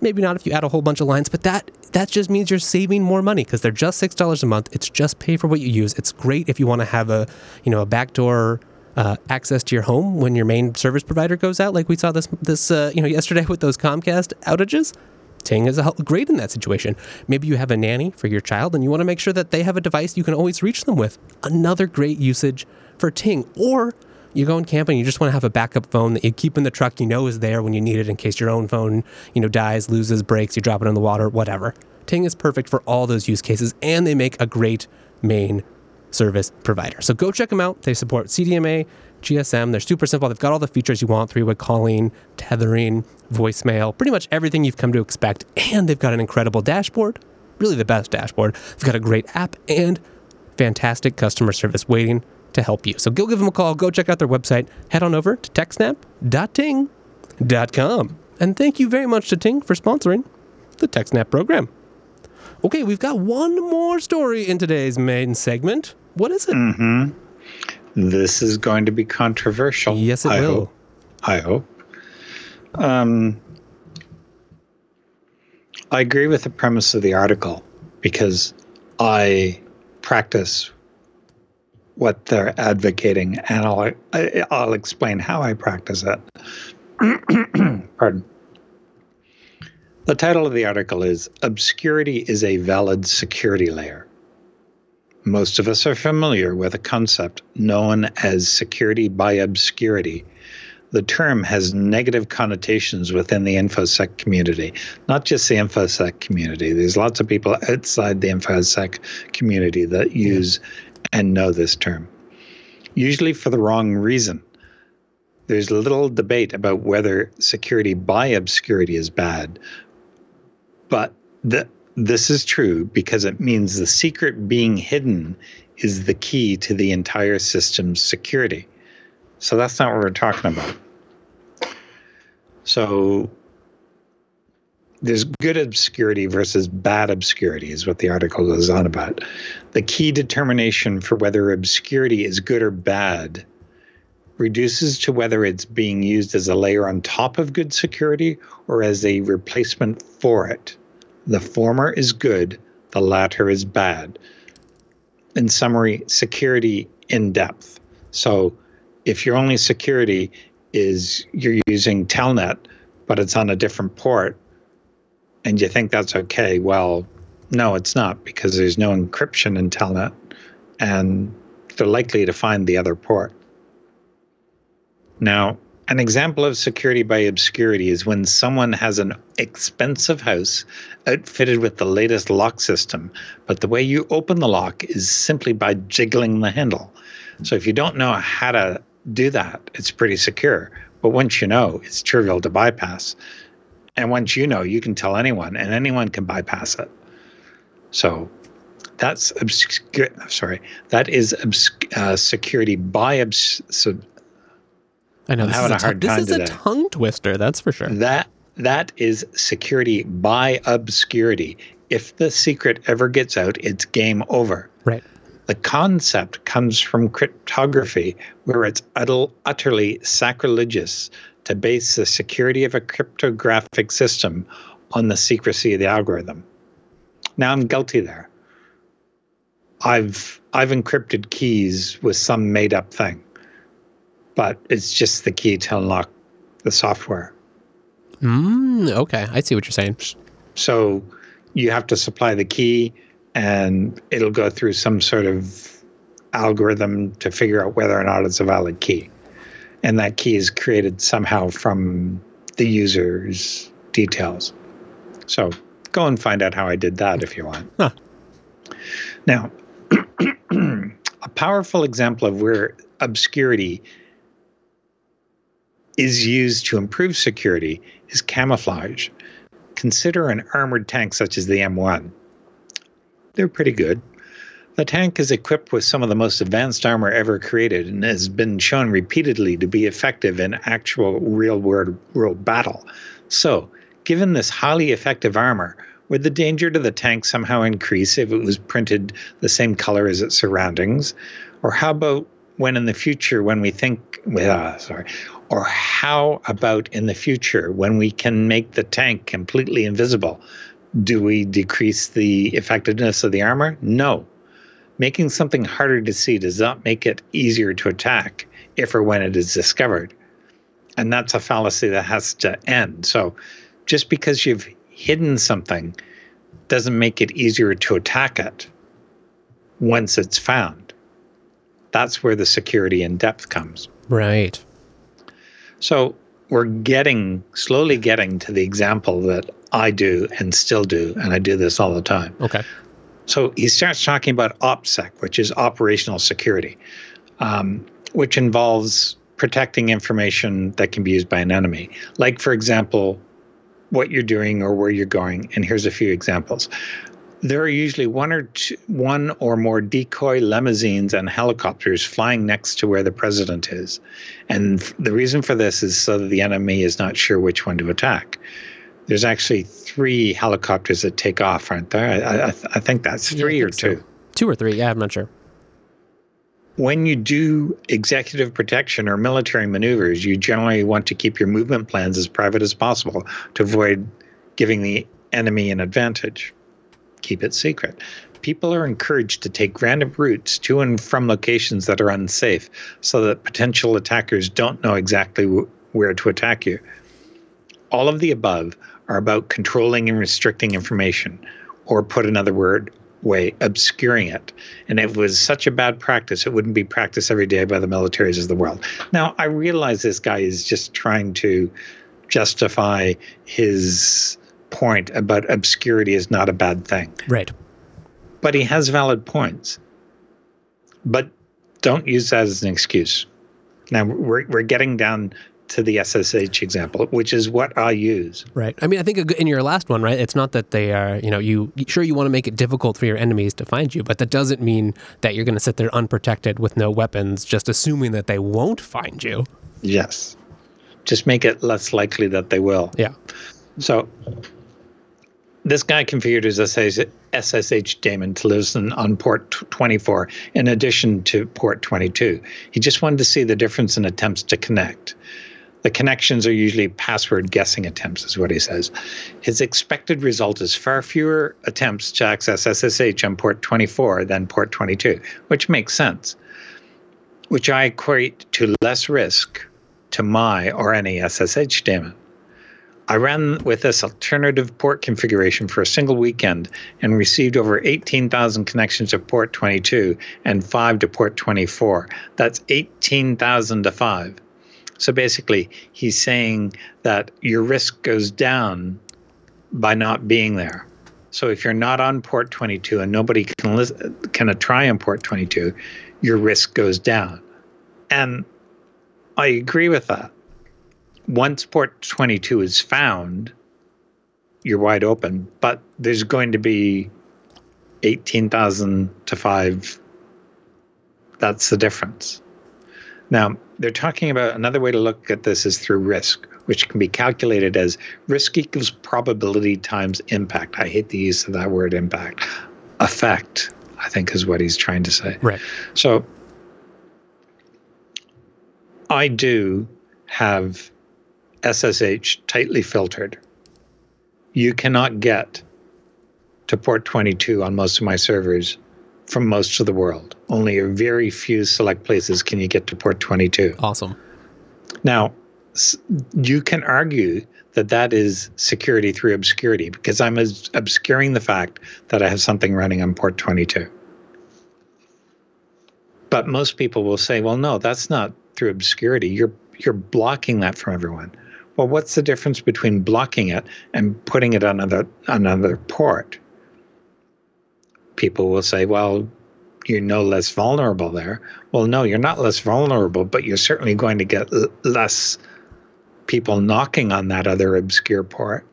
Maybe not if you add a whole bunch of lines, but that that just means you're saving more money because they're just six dollars a month. It's just pay for what you use. It's great if you want to have a you know a backdoor uh, access to your home when your main service provider goes out, like we saw this this uh, you know yesterday with those Comcast outages. Ting is great in that situation. Maybe you have a nanny for your child and you want to make sure that they have a device you can always reach them with. Another great usage for Ting. Or you go in camping, you just want to have a backup phone that you keep in the truck, you know is there when you need it in case your own phone, you know, dies, loses, breaks, you drop it in the water, whatever. Ting is perfect for all those use cases and they make a great main service provider. So go check them out. They support CDMA, GSM. They're super simple. They've got all the features you want three way calling, tethering, voicemail, pretty much everything you've come to expect. And they've got an incredible dashboard, really the best dashboard. They've got a great app and fantastic customer service waiting to help you. So go give them a call, go check out their website, head on over to techsnap.ting.com. And thank you very much to Ting for sponsoring the TechSnap program. Okay, we've got one more story in today's main segment. What is it? Mm-hmm. This is going to be controversial. Yes, it I will. Hope. I hope. Um, I agree with the premise of the article because I practice what they're advocating, and I'll I'll explain how I practice it. Pardon. The title of the article is Obscurity is a Valid Security Layer. Most of us are familiar with a concept known as security by obscurity. The term has negative connotations within the InfoSec community, not just the InfoSec community. There's lots of people outside the InfoSec community that use and know this term, usually for the wrong reason. There's little debate about whether security by obscurity is bad, but the this is true because it means the secret being hidden is the key to the entire system's security. So that's not what we're talking about. So there's good obscurity versus bad obscurity, is what the article goes on about. The key determination for whether obscurity is good or bad reduces to whether it's being used as a layer on top of good security or as a replacement for it. The former is good, the latter is bad. In summary, security in depth. So if your only security is you're using Telnet, but it's on a different port, and you think that's okay, well, no, it's not because there's no encryption in Telnet, and they're likely to find the other port. Now, an example of security by obscurity is when someone has an expensive house outfitted with the latest lock system, but the way you open the lock is simply by jiggling the handle. So if you don't know how to do that, it's pretty secure. But once you know, it's trivial to bypass. And once you know, you can tell anyone, and anyone can bypass it. So that's obscure. Sorry, that is obs- uh, security by obs- I know I'm this having is a hard this time This is a tongue twister, that's for sure. That that is security by obscurity. If the secret ever gets out, it's game over. Right. The concept comes from cryptography, where it's utterly sacrilegious to base the security of a cryptographic system on the secrecy of the algorithm. Now I'm guilty there. I've I've encrypted keys with some made up thing, but it's just the key to unlock the software. Mm, okay, I see what you're saying. So you have to supply the key, and it'll go through some sort of algorithm to figure out whether or not it's a valid key. And that key is created somehow from the user's details. So go and find out how I did that if you want. Huh. Now, a powerful example of where obscurity is used to improve security is camouflage. Consider an armored tank such as the M1. They're pretty good. The tank is equipped with some of the most advanced armor ever created and has been shown repeatedly to be effective in actual real world, battle. So, given this highly effective armor, would the danger to the tank somehow increase if it was printed the same color as its surroundings? Or how about when in the future, when we think, uh, sorry, or how about in the future when we can make the tank completely invisible? Do we decrease the effectiveness of the armor? No. Making something harder to see does not make it easier to attack if or when it is discovered. And that's a fallacy that has to end. So just because you've hidden something doesn't make it easier to attack it once it's found. That's where the security in depth comes. Right. So we're getting slowly getting to the example that I do and still do, and I do this all the time. Okay. So he starts talking about OPSEC, which is operational security, um, which involves protecting information that can be used by an enemy. Like, for example, what you're doing or where you're going. And here's a few examples there are usually one or two, one or more decoy limousines and helicopters flying next to where the president is, and the reason for this is so that the enemy is not sure which one to attack. There's actually three helicopters that take off, aren't there? I, I, I think that's three yeah, or two. Two or three, yeah, I'm not sure. When you do executive protection or military maneuvers, you generally want to keep your movement plans as private as possible to avoid giving the enemy an advantage keep it secret. People are encouraged to take random routes to and from locations that are unsafe so that potential attackers don't know exactly w- where to attack you. All of the above are about controlling and restricting information, or put another word way, obscuring it. And it was such a bad practice, it wouldn't be practiced every day by the militaries of the world. Now, I realize this guy is just trying to justify his point about obscurity is not a bad thing. Right. But he has valid points. But don't use that as an excuse. Now we're we're getting down to the SSH example, which is what I use. Right. I mean, I think in your last one, right, it's not that they are, you know, you sure you want to make it difficult for your enemies to find you, but that doesn't mean that you're going to sit there unprotected with no weapons, just assuming that they won't find you. Yes. Just make it less likely that they will. Yeah. So this guy configured his SSH daemon to listen on port 24 in addition to port 22. He just wanted to see the difference in attempts to connect. The connections are usually password guessing attempts, is what he says. His expected result is far fewer attempts to access SSH on port 24 than port 22, which makes sense, which I equate to less risk to my or any SSH daemon. I ran with this alternative port configuration for a single weekend and received over 18,000 connections to port 22 and 5 to port 24. That's 18,000 to 5. So basically, he's saying that your risk goes down by not being there. So if you're not on port 22 and nobody can can try on port 22, your risk goes down. And I agree with that once port 22 is found, you're wide open, but there's going to be 18,000 to 5. That's the difference. Now, they're talking about another way to look at this is through risk, which can be calculated as risk equals probability times impact. I hate the use of that word impact. Effect, I think, is what he's trying to say. Right. So I do have SSH tightly filtered. You cannot get to port 22 on most of my servers from most of the world. Only a very few select places can you get to port 22. Awesome. Now, you can argue that that is security through obscurity because I'm obscuring the fact that I have something running on port 22. But most people will say, well, no, that's not through obscurity. You're you're blocking that from everyone. Well, what's the difference between blocking it and putting it on another another port? People will say, well, you're no less vulnerable there. Well, no, you're not less vulnerable, but you're certainly going to get l- less people knocking on that other obscure port.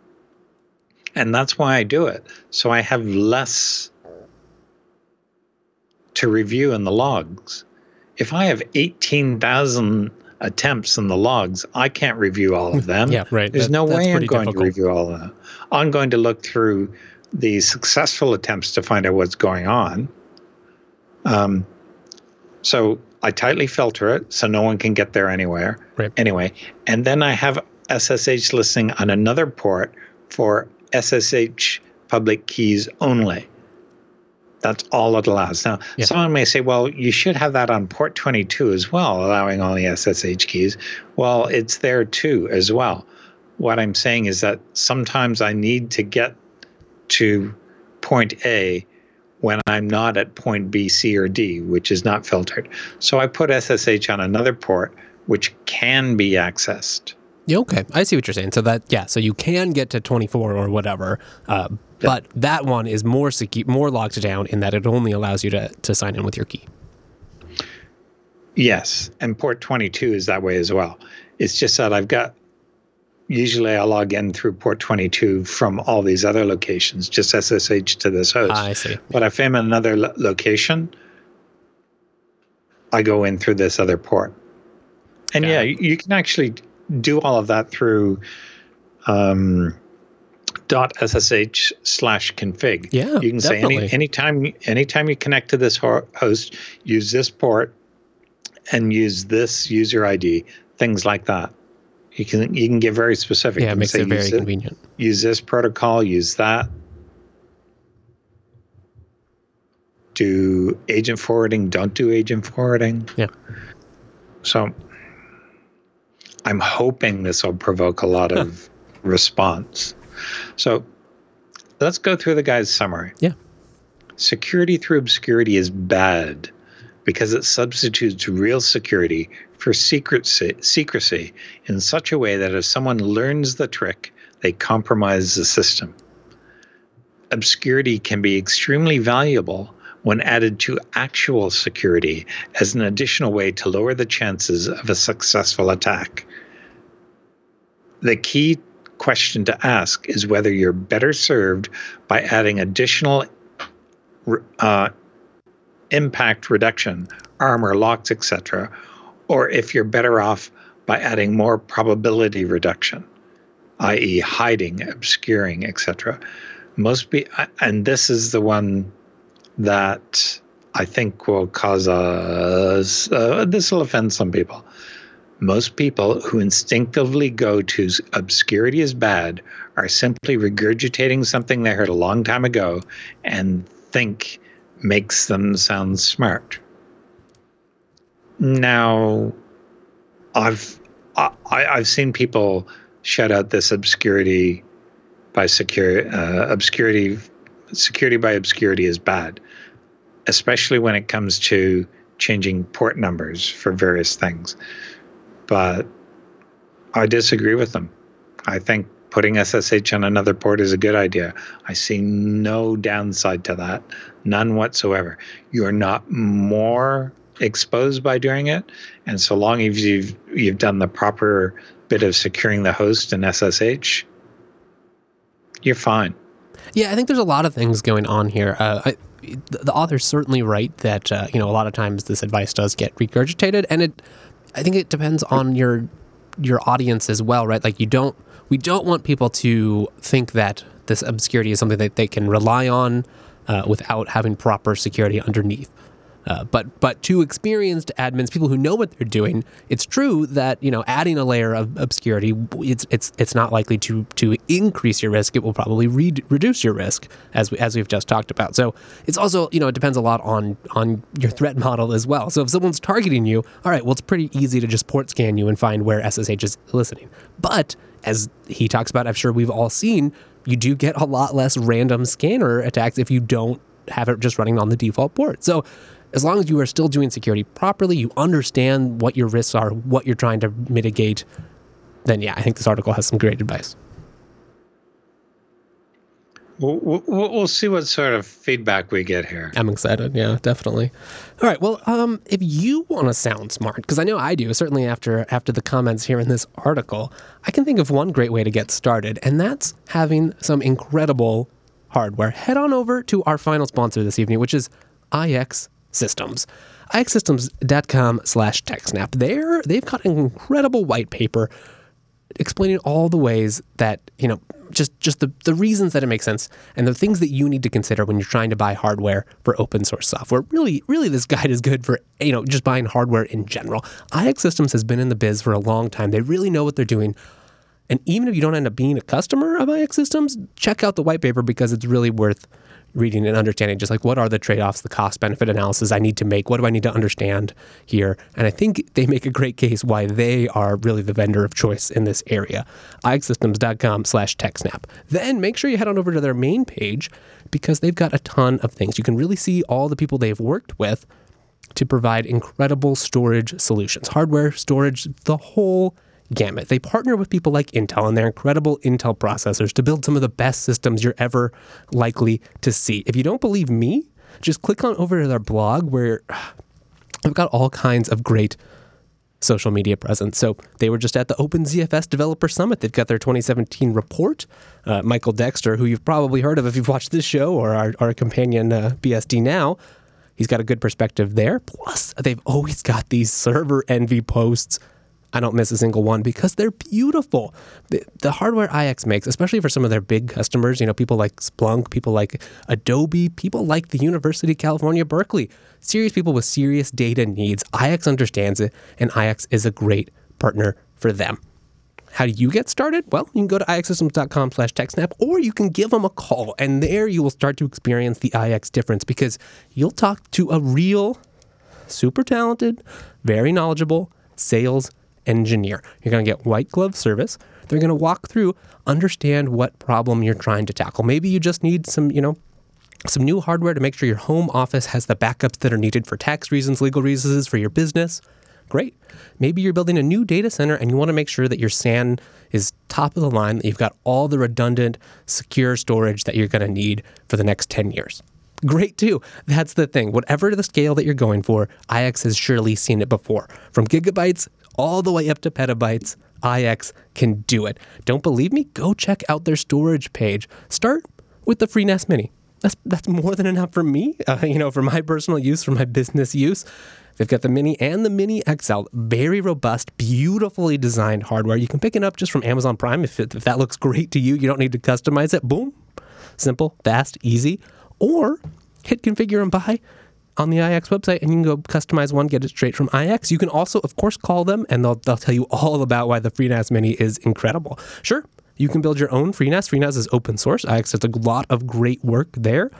And that's why I do it. So I have less to review in the logs. If I have 18,000 attempts in the logs, I can't review all of them. yeah, right. There's that, no way I'm going difficult. to review all of them. I'm going to look through the successful attempts to find out what's going on. Um, so I tightly filter it so no one can get there anywhere. Right. Anyway, and then I have SSH listening on another port for SSH public keys only. That's all it allows. Now, Yeah. someone may say, well, you should have that on port 22 as well, allowing only SSH keys. Well, it's there too, as well. What I'm saying is that sometimes I need to get to point A when I'm not at point B, C, or D, which is not filtered. So I put SSH on another port, which can be accessed. Yeah, okay. I see what you're saying. So that yeah, so you can get to 24 or whatever, uh, but that one is more secu- more locked down in that it only allows you to to sign in with your key. Yes, and port 22 is that way as well. It's just that I've got usually I log in through port 22 from all these other locations, just SSH to this host. I see. But if I'm in another lo- location, I go in through this other port. And Got yeah, it. you, can actually do all of that through um, ssh slash config. Yeah, you can say any definitely. anytime anytime you connect to this host, use this port and use this user ID, things like that. You can you can get very specific. Yeah, it makes say it very use, convenient. use this protocol, use that. Do agent forwarding, don't do agent forwarding. Yeah. So I'm hoping this will provoke a lot of response. So let's go through the guy's summary. Yeah. Security through obscurity is bad because it substitutes real security for secrecy, secrecy in such a way that if someone learns the trick, they compromise the system. Obscurity can be extremely valuable when added to actual security as an additional way to lower the chances of a successful attack. The key question to ask is whether you're better served by adding additional uh, impact reduction, armor, locks, etc., or if you're better off by adding more probability reduction, i.e., hiding, obscuring, etc. Most be, and this is the one that I think will cause us. Uh, this will offend some people. Most people who instinctively go to obscurity is bad are simply regurgitating something they heard a long time ago and think makes them sound smart. Now, I've I, I've seen people shout out this obscurity by security uh, obscurity security by obscurity is bad, especially when it comes to changing port numbers for various things. But I disagree with them. I think putting SSH on another port is a good idea. I see no downside to that, none whatsoever. You're not more exposed by doing it, and so long as you've you've done the proper bit of securing the host and SSH, you're fine. Yeah, I think there's a lot of things going on here. Uh, I, the author's certainly right that uh, you know a lot of times this advice does get regurgitated, and it. I think it depends on your your audience as well, right? Like you don't we don't want people to think that this obscurity is something that they can rely on uh, without having proper security underneath. Uh, but but to experienced admins, people who know what they're doing, it's true that you know adding a layer of obscurity, it's it's it's not likely to to increase your risk. It will probably re- reduce your risk, as we, as we've just talked about. So it's also you know it depends a lot on on your threat model as well. So if someone's targeting you, all right, well it's pretty easy to just port scan you and find where SSH is listening. But as he talks about, I'm sure we've all seen, you do get a lot less random scanner attacks if you don't have it just running on the default port. So as long as you are still doing security properly, you understand what your risks are, what you're trying to mitigate, then yeah, I think this article has some great advice. We'll, we'll, we'll, see what sort of feedback we get here. I'm excited. Yeah, definitely. All right. Well, um, if you want to sound smart, because I know I do, certainly after after the comments here in this article, I can think of one great way to get started, and that's having some incredible hardware. Head on over to our final sponsor this evening, which is IX Systems. ixsystems.com slash TechSnap. There, they've got an incredible white paper explaining all the ways that, you know, just just the, the reasons that it makes sense and the things that you need to consider when you're trying to buy hardware for open source software. Really, really this guide is good for, you know, just buying hardware in general. iXsystems has been in the biz for a long time. They really know what they're doing. And even if you don't end up being a customer of iXsystems, check out the white paper because it's really worth reading and understanding just like what are the trade-offs the cost benefit analysis i need to make? What do i need to understand here? And i think they make a great case why they are really the vendor of choice in this area. Ixsystems.com slash techsnap. Then make sure you head on over to their main page because they've got a ton of things. You can really see all the people they've worked with to provide incredible storage solutions. Hardware storage the whole gamut. They partner with people like Intel and their incredible Intel processors to build some of the best systems you're ever likely to see. If you don't believe me, just click on over to their blog where I've got all kinds of great social media presence. So they were just at the OpenZFS Developer Summit. They've got their 2017 report. Uh, Michael Dexter, who you've probably heard of if you've watched this show or our, our companion uh, BSD Now, he's got a good perspective there. Plus, they've always got these server envy posts I don't miss a single one because they're beautiful. The, the, hardware IX makes, especially for some of their big customers, you know, people like Splunk, people like Adobe, people like the University of California, Berkeley, serious people with serious data needs. IX understands it, and IX is a great partner for them. How do you get started? Well, you can go to ixsystems.com slash techsnap or you can give them a call and there you will start to experience the IX difference because you'll talk to a real, super talented, very knowledgeable sales engineer. You're going to get white glove service. They're going to walk through, understand what problem you're trying to tackle. Maybe you just need some, you know, some new hardware to make sure your home office has the backups that are needed for tax reasons, legal reasons, for your business. Great. Maybe you're building a new data center and you want to make sure that your SAN is top of the line, that you've got all the redundant, secure storage that you're going to need for the next 10 years. Great too. That's the thing. Whatever the scale that you're going for, IX has surely seen it before. From gigabytes all the way up to petabytes, IX can do it. Don't believe me? Go check out their storage page. Start with the FreeNAS Mini. That's that's more than enough for me. Uh, you know, for my personal use, for my business use. They've got the Mini and the Mini XL. Very robust, beautifully designed hardware. You can pick it up just from Amazon Prime if, it, if that looks great to you. You don't need to customize it. Boom, simple, fast, easy. Or hit configure and buy on the IX website and you can go customize one, get it straight from IX. You can also, of course, call them and they'll, they'll tell you all about why the FreeNAS Mini is incredible. Sure, you can build your own FreeNAS. FreeNAS is open source. IX does a lot of great work there.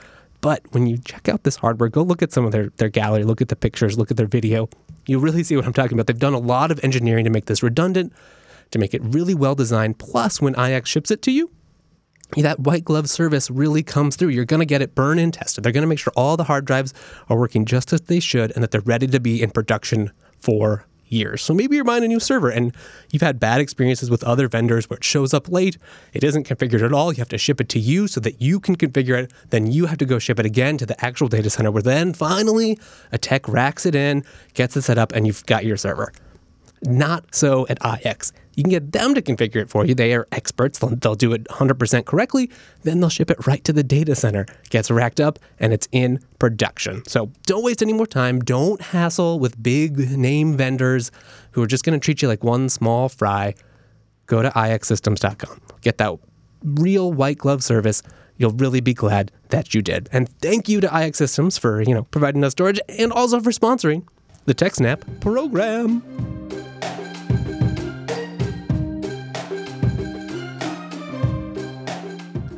But when you check out this hardware, go look at some of their, their gallery, look at the pictures, look at their video. You really see what I'm talking about. They've done a lot of engineering to make this redundant, to make it really well designed. Plus, when IX ships it to you, that white glove service really comes through. You're going to get it burn and tested. They're going to make sure all the hard drives are working just as they should and that they're ready to be in production for years. So maybe you're buying a new server and you've had bad experiences with other vendors where it shows up late, it isn't configured at all. You have to ship it to you so that you can configure it. Then you have to go ship it again to the actual data center where then finally a tech racks it in, gets it set up, and you've got your server. Not so at IX. You can get them to configure it for you. They are experts. They'll, they'll do it 100% correctly. Then they'll ship it right to the data center, gets racked up, and it's in production. So don't waste any more time. Don't hassle with big name vendors who are just going to treat you like one small fry. Go to ixsystems.com. Get that real white glove service. You'll really be glad that you did. And thank you to iXsystems for, you know, providing us storage and also for sponsoring the TechSnap program.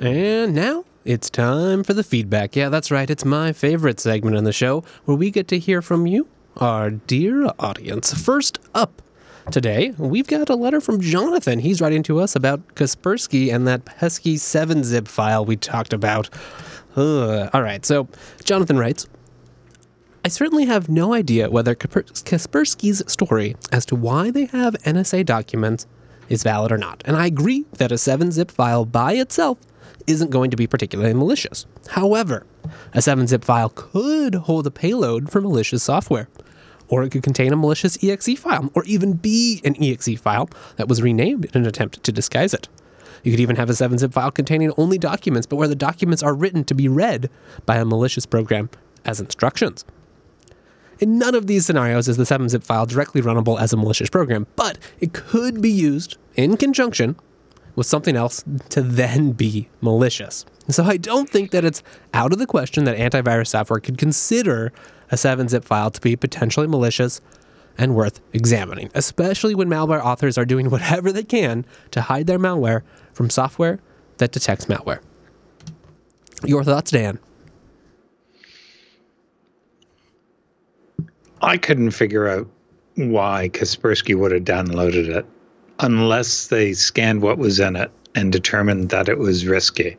And now it's time for the feedback. Yeah, that's right. It's my favorite segment in the show where we get to hear from you, our dear audience. First up today, we've got a letter from Jonathan. He's writing to us about Kaspersky and that pesky 7-zip file we talked about. Ugh. All right, so Jonathan writes I certainly have no idea whether Kaspersky's story as to why they have NSA documents is valid or not. And I agree that a 7-zip file by itself isn't going to be particularly malicious. However, a 7-zip file could hold a payload for malicious software. Or it could contain a malicious exe file, or even be an exe file that was renamed in an attempt to disguise it. You could even have a 7-zip file containing only documents, but where the documents are written to be read by a malicious program as instructions. In none of these scenarios is the 7-zip file directly runnable as a malicious program, but it could be used in conjunction with something else to then be malicious. So I don't think that it's out of the question that antivirus software could consider a 7-zip file to be potentially malicious and worth examining, especially when malware authors are doing whatever they can to hide their malware from software that detects malware. Your thoughts, Dan? I couldn't figure out why Kaspersky would have downloaded it unless they scanned what was in it and determined that it was risky.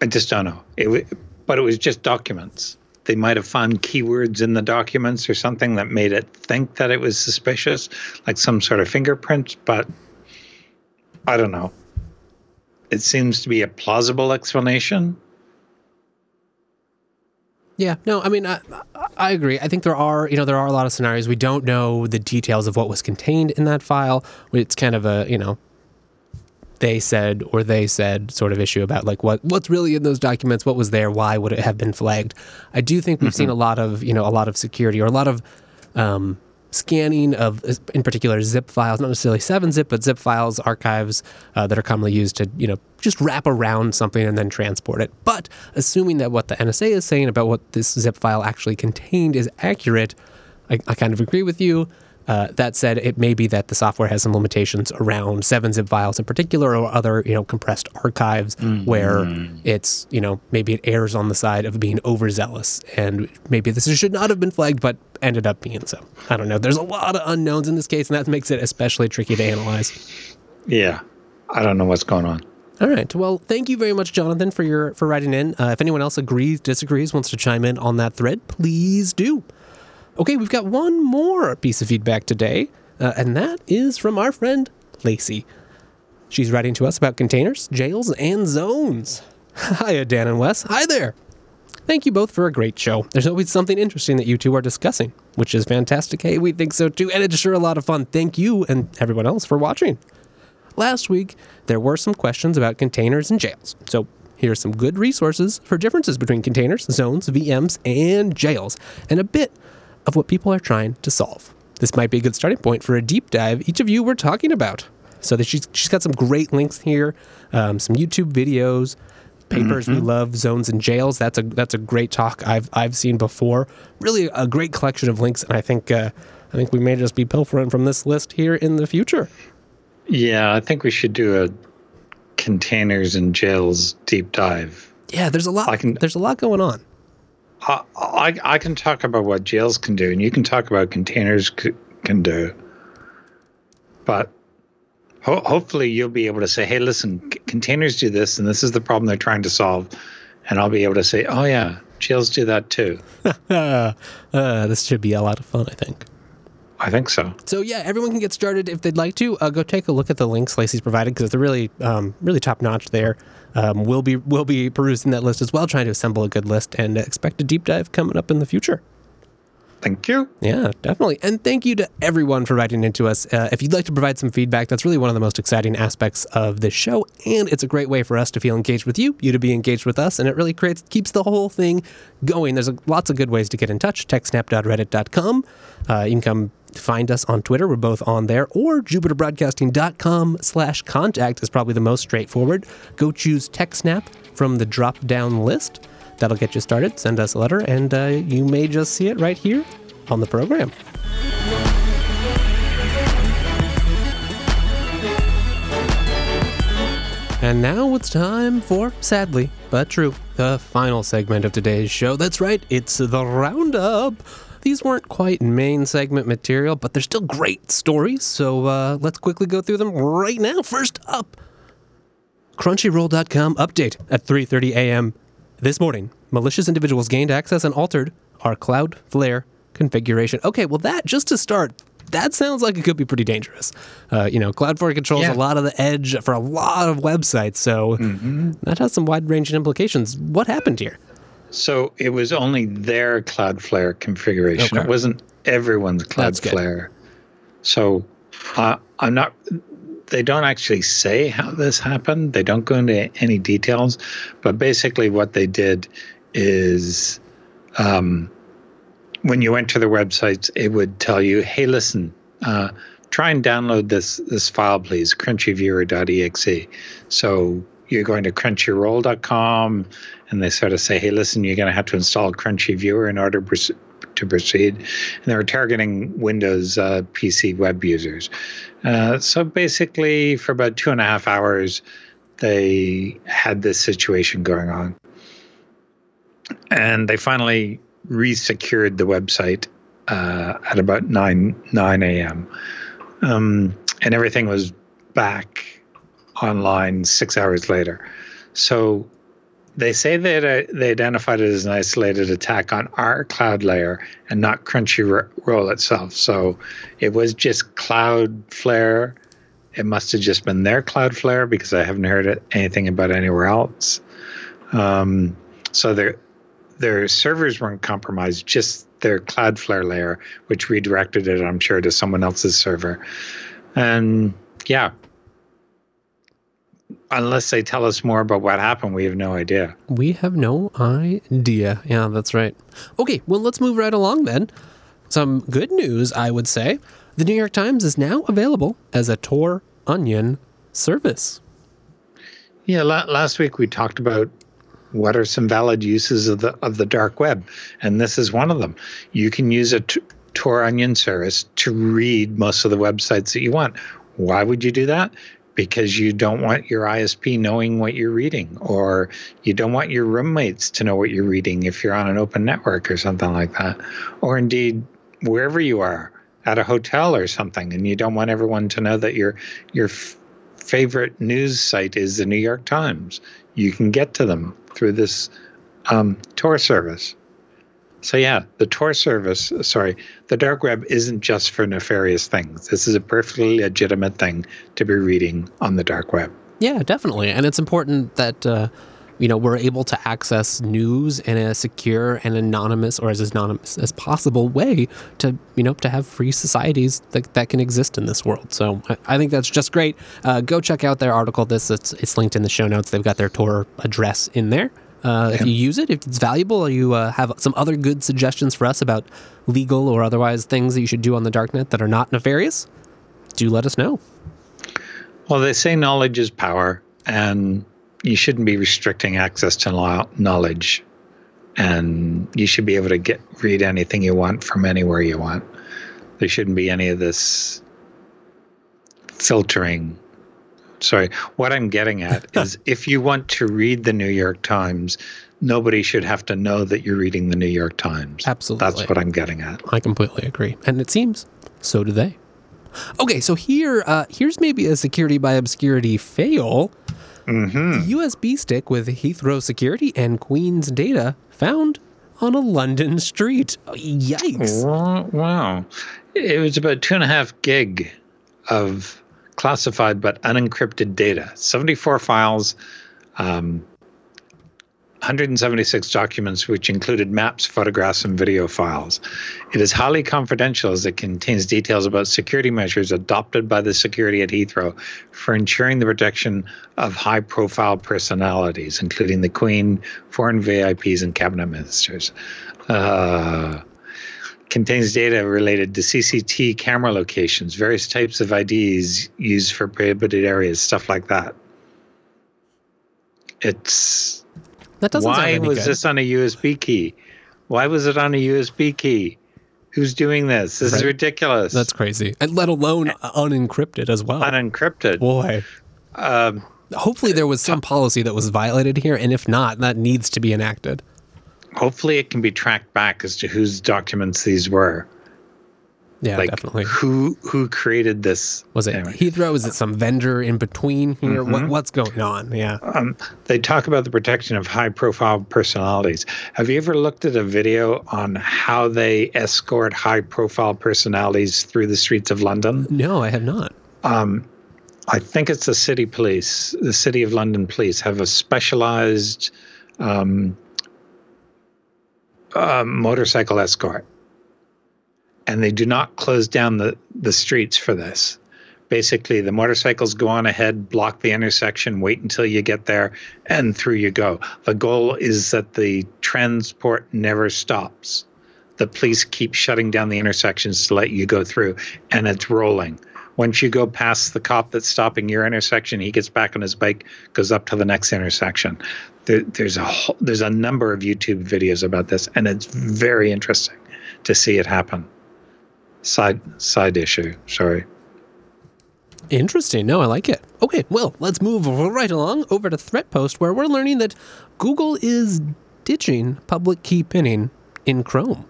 I just don't know. It, but it was just documents. They might have found keywords in the documents or something that made it think that it was suspicious, like some sort of fingerprint, but I don't know. It seems to be a plausible explanation. Yeah, no, I mean, I, I agree. I think there are, you know, there are a lot of scenarios we don't know the details of what was contained in that file. It's kind of a, you know, they said or they said sort of issue about like what what's really in those documents, what was there, why would it have been flagged. I do think we've mm-hmm. seen a lot of, you know, a lot of security or a lot of um, scanning of, in particular, zip files, not necessarily 7-zip, but zip files, archives uh, that are commonly used to, you know, just wrap around something and then transport it. But assuming that what the NSA is saying about what this zip file actually contained is accurate, I, I kind of agree with you. Uh, that said, it may be that the software has some limitations around 7-zip files in particular, or other you know compressed archives mm-hmm. where it's you know maybe it errs on the side of being overzealous, and maybe this should not have been flagged, but ended up being so. I don't know. There's a lot of unknowns in this case, and that makes it especially tricky to analyze. Yeah, I don't know what's going on. All right. Well, thank you very much, Jonathan, for your for writing in. Uh, if anyone else agrees, disagrees, wants to chime in on that thread, please do. Okay, we've got one more piece of feedback today, uh, and that is from our friend Lacey. She's writing to us about containers, jails, and zones. Hiya, Dan and Wes. Hi there. Thank you both for a great show. There's always something interesting that you two are discussing, which is fantastic. Hey, we think so too, and it's sure a lot of fun. Thank you and everyone else for watching. Last week, there were some questions about containers and jails. So here are some good resources for differences between containers, zones, VMs, and jails, and a bit of what people are trying to solve. This might be a good starting point for a deep dive each of you were talking about. So that she's, she's got some great links here, um, some YouTube videos, papers mm-hmm. we love, zones and jails. That's a that's a great talk I've I've seen before. Really a great collection of links, and I think uh, I think we may just be pilfering from this list here in the future. Yeah, I think we should do a containers and jails deep dive. Yeah, there's a lot. I can, there's a lot going on. I, I, can talk about what jails can do, and you can talk about containers c- can do. But ho- hopefully, you'll be able to say, "Hey, listen, c- containers do this, and this is the problem they're trying to solve," and I'll be able to say, "Oh yeah, jails do that too." uh, this should be a lot of fun, I think. I think so. So yeah, everyone can get started if they'd like to. Uh, go take a look at the links Lacey's provided because they're really, um, really top notch there. Um, we'll be we'll be perusing that list as well, trying to assemble a good list, and expect a deep dive coming up in the future. Thank you. Yeah, definitely. And thank you to everyone for writing into us. Uh, if you'd like to provide some feedback, that's really one of the most exciting aspects of this show. And it's a great way for us to feel engaged with you, you to be engaged with us. And it really creates, keeps the whole thing going. There's lots of good ways to get in touch. TechSnap.reddit.com. Uh, you can come find us on Twitter. We're both on there. Or JupiterBroadcasting.com slash contact is probably the most straightforward. Go choose TechSnap from the drop down list. That'll get you started. Send us a letter, and uh, you may just see it right here on the program. And now it's time for, sadly but true, the final segment of today's show. That's right, it's the Roundup. These weren't quite main segment material, but they're still great stories, so uh, let's quickly go through them right now. First up, Crunchyroll.com update at 3:30 a.m. This morning, malicious individuals gained access and altered our Cloudflare configuration. Okay, well, that just to start, that sounds like it could be pretty dangerous. Uh, you know, Cloudflare controls Yeah. a lot of the edge for a lot of websites, so that has some wide ranging implications. What happened here? So it was only their Cloudflare configuration. Okay. It wasn't everyone's. Cloudflare. So uh, I'm not. They don't actually say how this happened. They don't go into any details. But basically, what they did is, um, when you went to their websites, it would tell you, "Hey, listen." Uh, Try and download this this file, please, crunchyviewer.exe. So you're going to crunchyroll.com, and they sort of say, "Hey, listen, you're going to have to install Crunchy Viewer in order to proceed." And they were targeting Windows uh, PC web users. Uh, so basically, for about two and a half hours, they had this situation going on, and they finally resecured the website uh, at about nine nine a.m. Um, and everything was back online six hours later. So they say that uh, they identified it as an isolated attack on our cloud layer and not Crunchyroll itself. So it was just Cloudflare. It must have just been their Cloudflare because I haven't heard anything about anywhere else. Um, so their their servers weren't compromised, just their Cloudflare layer, which redirected it, I'm sure, to someone else's server. And yeah, unless they tell us more about what happened, we have no idea. We have no idea. Yeah, that's right. Okay, well, let's move right along then. Some good news, I would say. The New York Times is now available as a Tor Onion service. Yeah, la- last week we talked about what are some valid uses of the of the dark web, and this is one of them. You can use a t- Tor Onion service to read most of the websites that you want. Why would you do that? Because you don't want your ISP knowing what you're reading, or you don't want your roommates to know what you're reading if you're on an open network or something like that, or indeed wherever you are at a hotel or something, and you don't want everyone to know that your your f- favorite news site is the New York Times. You can get to them through this um, Tor service. So yeah, the Tor service, sorry, the dark web isn't just for nefarious things. This is a perfectly legitimate thing to be reading on the dark web. Yeah, definitely. And it's important that, uh, you know, we're able to access news in a secure and anonymous or as anonymous as possible way to, you know, to have free societies that, that can exist in this world. So I, think that's just great. Uh, go check out their article. This it's, it's linked in the show notes. They've got their Tor address in there. Uh, if you use it, if it's valuable, or you uh, have some other good suggestions for us about legal or otherwise things that you should do on the darknet that are not nefarious, do let us know. Well, they say knowledge is power, and you shouldn't be restricting access to knowledge. And you should be able to get read anything you want from anywhere you want. There shouldn't be any of this filtering. Sorry, what I'm getting at is if you want to read the New York Times, nobody should have to know that you're reading the New York Times. Absolutely. That's what I'm getting at. I completely agree, and it seems so do they. Okay, so here, uh, here's maybe a security by obscurity fail. Mm-hmm. USB stick with Heathrow security and Queen's data found on a London street. Yikes! Wow. wow. It was about two and a half gig of classified but unencrypted data, 74 files. Um, 176 documents, which included maps, photographs, and video files. It is highly confidential as it contains details about security measures adopted by the security at Heathrow for ensuring the protection of high profile personalities, including the Queen, foreign VIPs, and cabinet ministers. Uh, contains data related to CCT camera locations, various types of IDs used for prohibited areas, stuff like that. It's That doesn't why was good. this on a USB key? Why was it on a USB key? Who's doing this? This is ridiculous. That's crazy. And let alone unencrypted as well. unencrypted. Boy. Um, Hopefully there was some policy that was violated here, and if not, that needs to be enacted. Hopefully, it can be tracked back as to whose documents these were. Yeah, like definitely. who who created this? Was it Anyway. Heathrow? Is it some vendor in between here? Mm-hmm. What, what's going on? Yeah. Um, they talk about the protection of high profile personalities. Have you ever looked at a video on how they escort high profile personalities through the streets of London? No, I have not. Um, I think it's the city police, the city of London police, have a specialized um, motorcycle escort, and they do not close down the the streets for this. Basically, the motorcycles go on ahead, block the intersection, wait until you get there, and through you go. The goal is that the transport never stops. The police keep shutting down the intersections to let you go through, and it's rolling. Once you go past the cop that's stopping your intersection, he gets back on his bike, goes up to the next intersection. There, there's a whole, there's a number of YouTube videos about this, and it's very interesting to see it happen. Side side issue. Sorry. Interesting. No, I like it. Okay, well, let's move right along over to Threatpost, where we're learning that Google is ditching public key pinning in Chrome.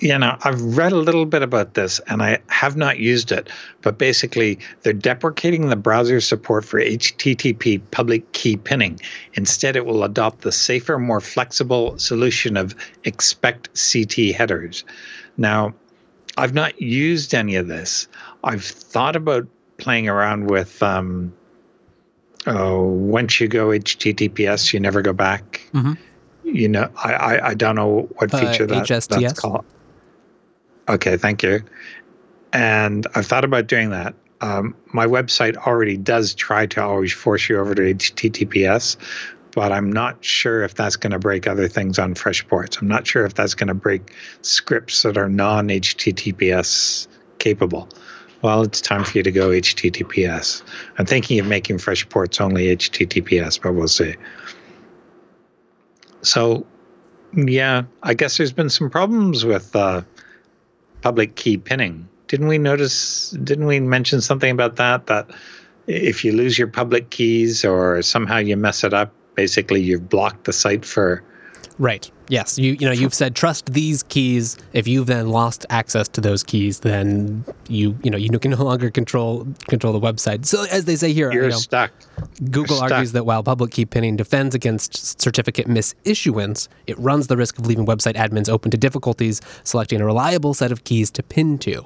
Yeah, now I've read a little bit about this and I have not used it, but basically they're deprecating the browser's support for HTTP public key pinning. Instead, it will adopt the safer, more flexible solution of expect CT headers. Now, I've not used any of this. I've thought about playing around with um, oh, once you go HTTPS, you never go back. Mhm. You know, I, I, I don't know what Uh, feature that, HSTS? that's called. Okay, thank you. And I've thought about doing that. Um, my website already does try to always force you over to HTTPS, but I'm not sure if that's going to break other things on Freshports. I'm not sure if that's going to break scripts that are non HTTPS capable. Well, it's time for you to go HTTPS. I'm thinking of making Freshports only HTTPS, but we'll see. So, yeah, I guess there's been some problems with uh, public key pinning. Didn't we notice? Didn't we mention something about that? That if you lose your public keys or somehow you mess it up, basically you've blocked the site for. Right. Yes. You you know you've said trust these keys. If you've then lost access to those keys, then you you know you can no longer control control the website. So as they say here, You're you know, stuck. Google stuck. argues that while public key pinning defends against certificate misissuance, it runs the risk of leaving website admins open to difficulties selecting a reliable set of keys to pin to.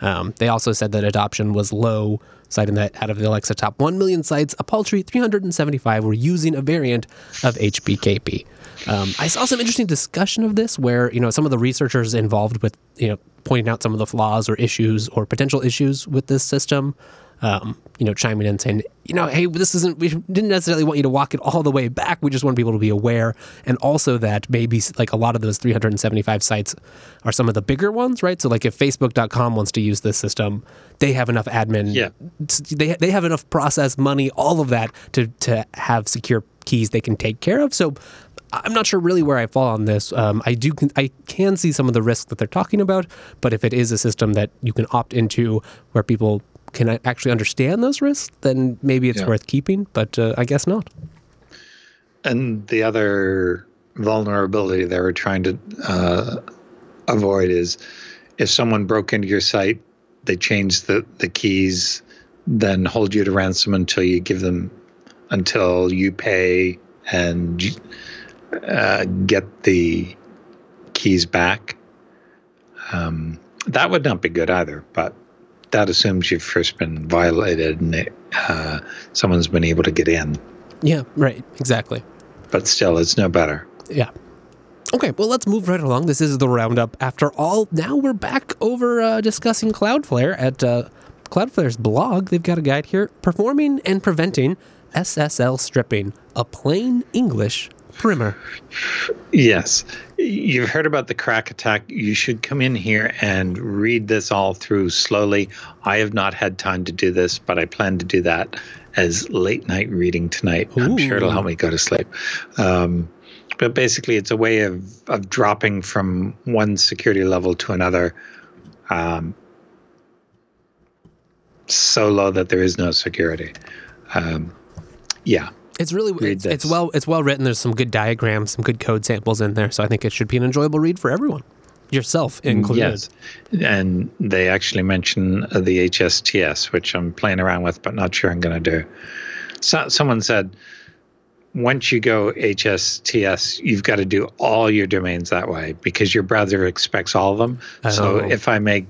Um, they also said that adoption was low, citing that out of the Alexa top 1 million sites, a paltry 375 were using a variant of HPKP. Um, I saw some interesting discussion of this where, you know, some of the researchers involved with, you know, pointing out some of the flaws or issues or potential issues with this system um, you know, chiming in saying, you know, hey, this isn't, we didn't necessarily want you to walk it all the way back. We just want people to be aware. And also that maybe like a lot of those 375 sites are some of the bigger ones, right? So like if Facebook.com wants to use this system, they have enough admin, Yeah. they, they have enough process money, all of that to, to have secure keys they can take care of. So I'm not sure really where I fall on this. Um, I do, I can see some of the risks that they're talking about, but if it is a system that you can opt into where people can actually understand those risks, then maybe it's Yeah. worth keeping. But uh, I guess not. And the other vulnerability they were trying to uh, avoid is if someone broke into your site, they change the, the keys, then hold you to ransom until you give them, until you pay and uh, get the keys back. Um, that would not be good either, but that assumes you've first been violated and it, uh, someone's been able to get in. Yeah, right. Exactly. but still, it's no better. Yeah. Okay, well, let's move right along. This is the roundup. After all, now we're back over uh, discussing Cloudflare at uh, Cloudflare's blog. They've got a guide here performing and preventing SSL stripping, a plain English primer. Yes. You've heard about the KRACK attack. You should come in here and read this all through slowly. I have not had time to do this, but I plan to do that as late night reading tonight. Ooh. I'm sure it'll help me go to sleep. Um, but basically, it's a way of, of dropping from one security level to another um, so low that there is no security. Um, yeah. It's really it's, it's, well it's well written. There's some good diagrams, some good code samples in there. So I think it should be an enjoyable read for everyone, yourself mm, included. Yes, and they actually mention the HSTS, which I'm playing around with, but not sure I'm going to do. So, someone said once you go HSTS, you've got to do all your domains that way because your browser expects all of them. Oh. So if I make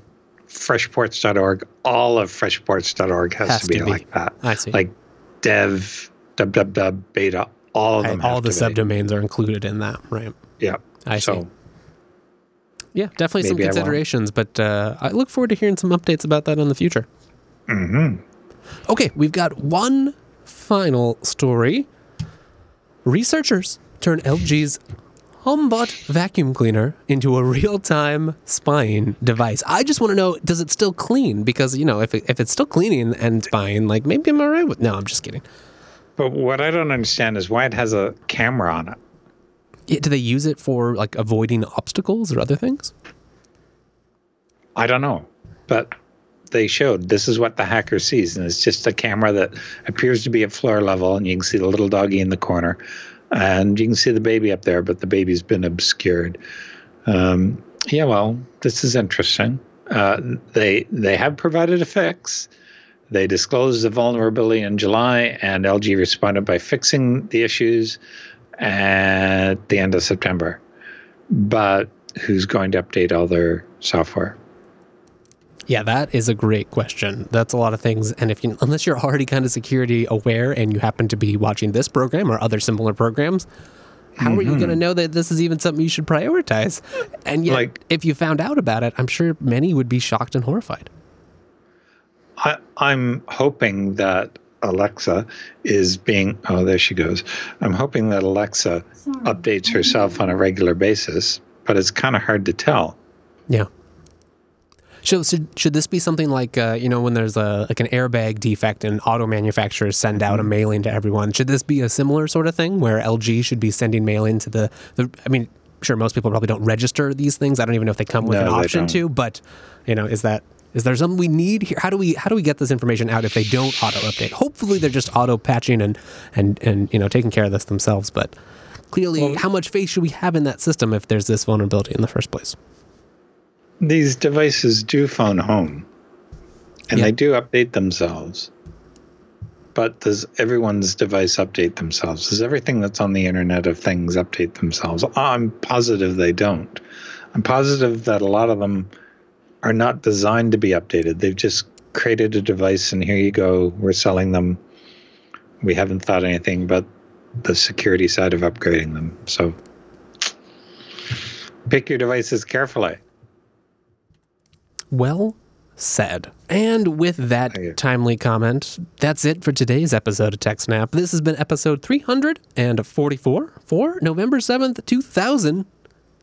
freshports.org, all of freshports.org has, has to, be to, be like that. I see. Like dev, www, beta, all of them. all the subdomains are included in that, right? Yeah. I so, see. Yeah, definitely some considerations, but uh, I look forward to hearing some updates about that in the future. Mm-hmm. Okay, we've got one final story Researchers turn LG's HomBot vacuum cleaner into a real-time spying device. I just want to know, does it still clean? Because you know, if it, if it's still cleaning and spying, like maybe I'm alright with. No, I'm just kidding. But what I don't understand is why it has a camera on it. Yeah, do they use it for like avoiding obstacles or other things? I don't know, but they showed this is what the hacker sees and it's just a camera that appears to be at floor level and you can see the little doggy in the corner and you can see the baby up there but the baby's been obscured um, yeah well this is interesting uh, they they have provided a fix they disclosed the vulnerability in july and lg responded by fixing the issues at the end of september but who's going to update all their software yeah, that is a great question. That's a lot of things. And if you, unless you're already kind of security aware and you happen to be watching this program or other similar programs, how mm-hmm. are you going to know that this is even something you should prioritize? And yet, like, if you found out about it, I'm sure many would be shocked and horrified. I, I'm hoping that Alexa is being, oh, there she goes. I'm hoping that Alexa updates herself on a regular basis, but it's kind of hard to tell. Yeah. So, so should this be something like uh, you know when there's a like an airbag defect and auto manufacturers send out a mm-hmm. mailing to everyone? Should this be a similar sort of thing where LG should be sending mailing to the the? I mean, sure, most people probably don't register these things. I don't even know if they come with no, an option to. But you know, is that is there something we need here? How do we how do we get this information out if they don't auto update? Hopefully, they're just auto patching and and and you know taking care of this themselves. But clearly, well, how much faith should we have in that system if there's this vulnerability in the first place? these devices do phone home and they do update themselves. But does everyone's device update themselves? Does everything that's on the Internet of Things update themselves? I'm positive they don't. I'm positive that a lot of them are not designed to be updated. They've just created a device and here you go, we're selling them. We haven't thought anything about the security side of upgrading them. So pick your devices carefully. Well said. And with that timely comment, that's it for today's episode of TechSnap. This has been episode 344 for November 7th,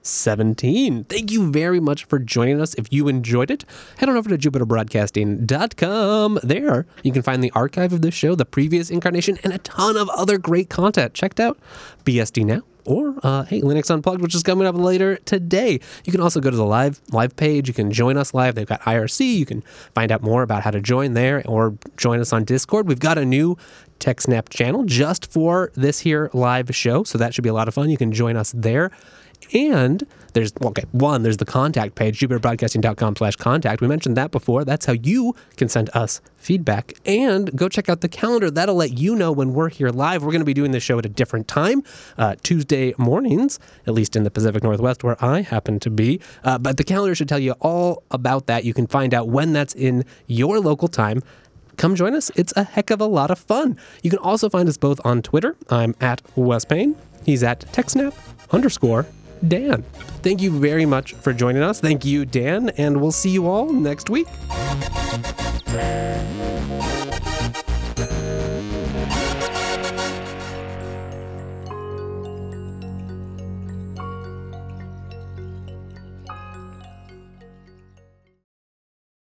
2017. Thank you very much for joining us. If you enjoyed it, head on over to jupiterbroadcasting.com. There, you can find the archive of this show, the previous incarnation, and a ton of other great content. Checked out BSD Now or uh, hey, Linux Unplugged, which is coming up later today. You can also go to the live live page. You can join us live. They've got IRC. You can find out more about how to join there or join us on Discord. We've got a new TechSnap channel just for this here live show, so that should be a lot of fun. You can join us there. And there's, okay, one, there's the contact page, jupiterbroadcasting.com slash contact. We mentioned that before. That's how you can send us feedback. And go check out the calendar. That'll let you know when we're here live. We're going to be doing this show at a different time, uh, Tuesday mornings, at least in the Pacific Northwest where I happen to be. Uh, but the calendar should tell you all about that. You can find out when that's in your local time come join us. It's a heck of a lot of fun. You can also find us both on Twitter. I'm at Wes Payne. He's at TechSnap underscore Dan. Thank you very much for joining us. Thank you, Dan, and we'll see you all next week.